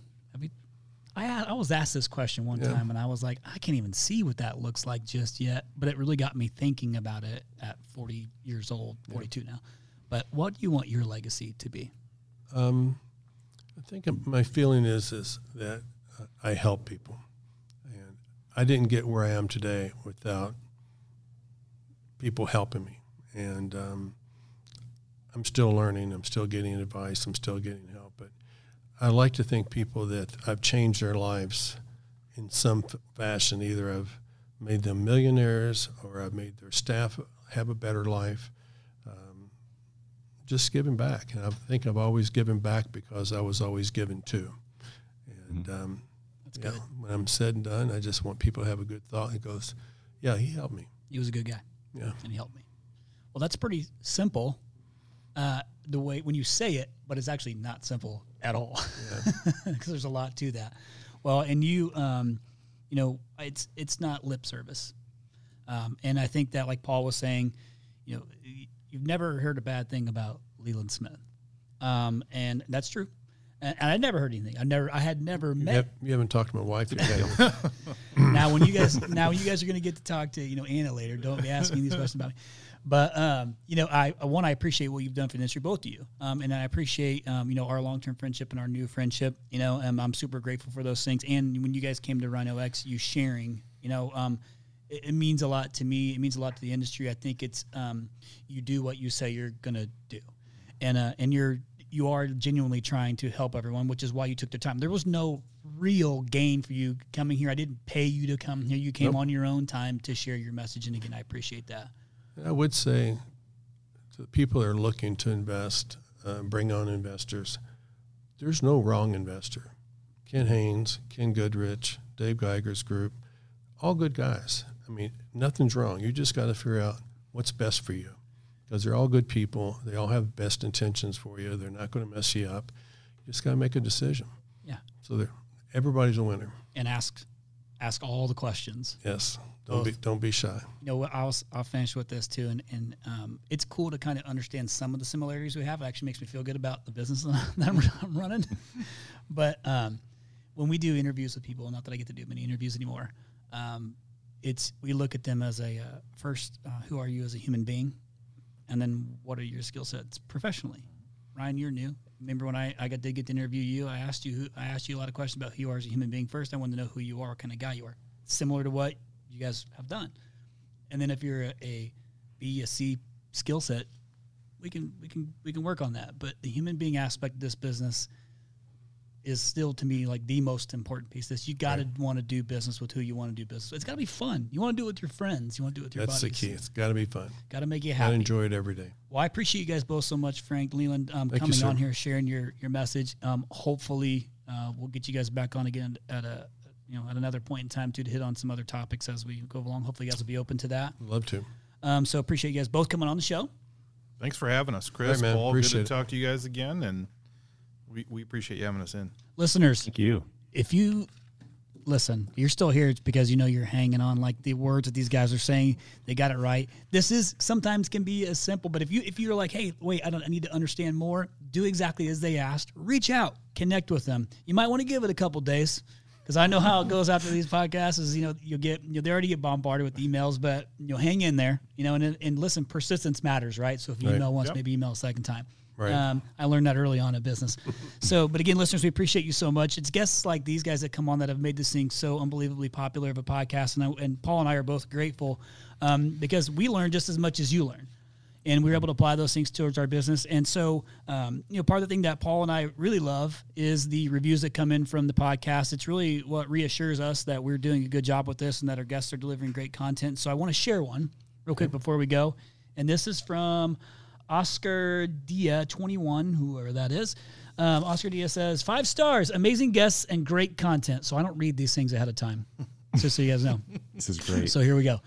I I was asked this question one Yeah. time, and I was like, I can't even see what that looks like just yet. But it really got me thinking about it at 40 years old, 42 now. But what do you want your legacy to be? Um, I think my feeling is is that uh, I help people, and I didn't get where I am today without people helping me. and um, I'm still learning. I'm still getting advice. I'm still getting help. But I like to think people that I've changed their lives in some fashion. Either I've made them millionaires or I've made their staff have a better life. Um, just giving back. And I think I've always given back because I was always given to. And um, That's yeah, good. when I'm said and done, I just want people to have a good thought. It goes, yeah, he helped me. He was a good guy. Yeah. and he helped me. Well, that's pretty simple. Uh, the way when you say it, but it's actually not simple at all [laughs] because there's a lot to that. Well, and you, um, you know, it's it's not lip service, um, and I think that, like Paul was saying, you know, you've never heard a bad thing about Leland Smith, um, and that's true. And, and I never heard anything. I never, I had never You, met have, you haven't talked to my wife yet. [laughs] now when you guys now you guys are going to get to talk to you know Anna later. Don't be asking these questions about me. But um, you know, I one I appreciate what you've done for the industry, both of you, um, and I appreciate um, you know our long term friendship and our new friendship. You know, and I'm super grateful for those things. And when you guys came to Rhino X, you sharing, you know, um, it, it means a lot to me. It means a lot to the industry. I think it's um, you do what you say you're gonna do, and uh, and you're you are genuinely trying to help everyone, which is why you took the time. There was no real gain for you coming here. I didn't pay you to come here. You came on your own time to share your message, and again, I appreciate that. I would say to the people that are looking to invest, uh, bring on investors, there's no wrong investor. Ken Haynes, Ken Goodrich, Dave Geiger's group, all good guys. I mean, nothing's wrong. You just got to figure out what's best for you because they're all good people. They all have best intentions for you. They're not going to mess you up. You just got to make a decision. Yeah, So everybody's a winner. and ask ask all the questions. Yes. Don't be don't be shy. You know, I'll I'll finish with this too, and and um, it's cool to kind of understand some of the similarities we have. It actually makes me feel good about the business [laughs] that I'm, I'm running. [laughs] but um, when we do interviews with people, not that I get to do many interviews anymore, um, it's we look at them as a uh, first, uh, who are you as a human being, and then what are your skill sets professionally. Ryan, you're new. Remember when I, I got, did get to interview you? I asked you who, I asked you a lot of questions about who you are as a human being. First, I wanted to know who you are, what kind of guy you are, similar to what you guys have done. And then if you're a, a B, a C skill set, we can we can we can work on that. But the human being aspect of this business is still to me like the most important piece. This you got to want to do business with who you want to do business. It's got to be fun. You want to do it with your friends. You want to do it with your That's the key. It's got to be fun. Got to make you happy. I enjoy it every day. Well, I appreciate you guys both so much, Frank Leland, um, Thank you, coming on here, sharing your your message. Um, hopefully, uh, we'll get you guys back on again at a you know at another point in time too to hit on some other topics as we go along. Hopefully, you guys will be open to that. Love to. Um, so appreciate you guys both coming on the show. Thanks for having us, Chris. All right, man. Paul, good Appreciate to it. talk to you guys again, and we, we appreciate you having us in. Listeners, Thank you. if you listen, you're still here, it's because you know you're hanging on like the words that these guys are saying. They got it right. This is sometimes can be as simple, but if you if you're like, hey, wait, I don't, I need to understand more. Do exactly as they asked. Reach out, connect with them. You might want to give it a couple days. Because I know how it goes after these podcasts is, you know, you'll get, you know, they already get bombarded with emails, but, you know, hang in there, you know, and, and listen, persistence matters, right? So if you Right. email once, Yep. maybe email a second time. Right. Um, I learned that early on in business. [laughs] so, but again, listeners, we appreciate you so much. It's guests like these guys that come on that have made this thing so unbelievably popular of a podcast, and I, and Paul and I are both grateful um, because we learn just as much as you learn, and we were able to apply those things towards our business. And so, um, you know, part of the thing that Paul and I really love is the reviews that come in from the podcast. It's really what reassures us that we're doing a good job with this and that our guests are delivering great content. So, I want to share one real quick before we go, and this is from. Oscar Dia, 21, whoever that is. Um, Oscar Dia says, five stars, amazing guests, and great content. So I don't read these things ahead of time, [laughs] just so you guys know. This is great. So here we go.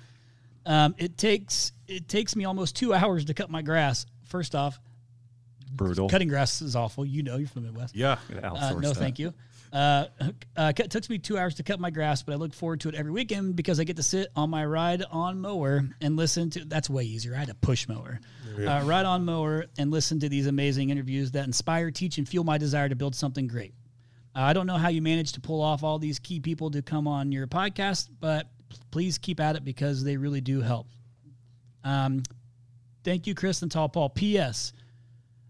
Um, it takes it takes me almost two hours to cut my grass. First off, Brutal. cutting grass is awful. You know, you're from the Midwest. Yeah. Uh, no, that. thank you. Uh, uh, it took me two hours to cut my grass, but I look forward to it every weekend because I get to sit on my ride on mower and listen to. That's way easier. I had a push mower, uh, ride on mower and listen to these amazing interviews that inspire, teach, and fuel my desire to build something great. Uh, I don't know how you manage to pull off all these key people to come on your podcast, but please keep at it because they really do help. Um, thank you, Chris and Tall Paul. P.S.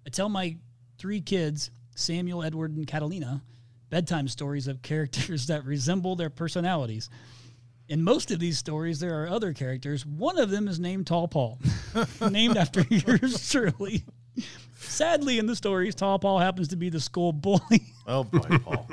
I tell my three kids, Samuel, Edward, and Catalina, bedtime stories of characters [laughs] that resemble their personalities. In most of these stories, there are other characters. One of them is named Tall Paul, [laughs] named after [laughs] yours truly. Sadly, in the stories, Tall Paul happens to be the school bully. Oh boy, Paul.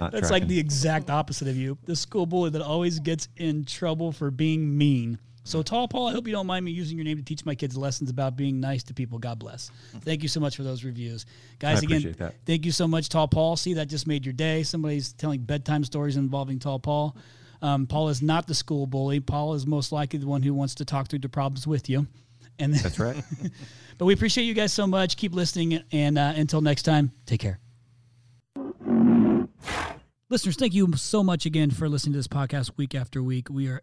Not That's like the exact opposite of you. The school bully that always gets in trouble for being mean. So, Tall Paul, I hope you don't mind me using your name to teach my kids lessons about being nice to people. God bless. Thank you so much for those reviews. Guys, again, that. thank you so much, Tall Paul. See, that just made your day. Somebody's telling bedtime stories involving Tall Paul. Um, Paul is not the school bully. Paul is most likely the one who wants to talk through the problems with you. And That's right. [laughs] but we appreciate you guys so much. Keep listening, and uh, until next time, take care. Listeners, thank you so much again for listening to this podcast week after week. We are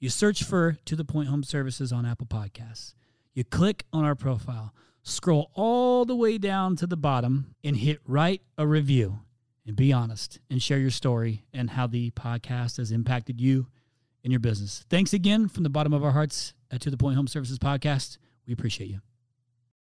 you search for To The Point Home Services on Apple Podcasts. You click on our profile, scroll all the way down to the bottom, and hit write a review. And be honest and share your story and how the podcast has impacted you and your business. Thanks again from the bottom of our hearts at To The Point Home Services Podcast. We appreciate you.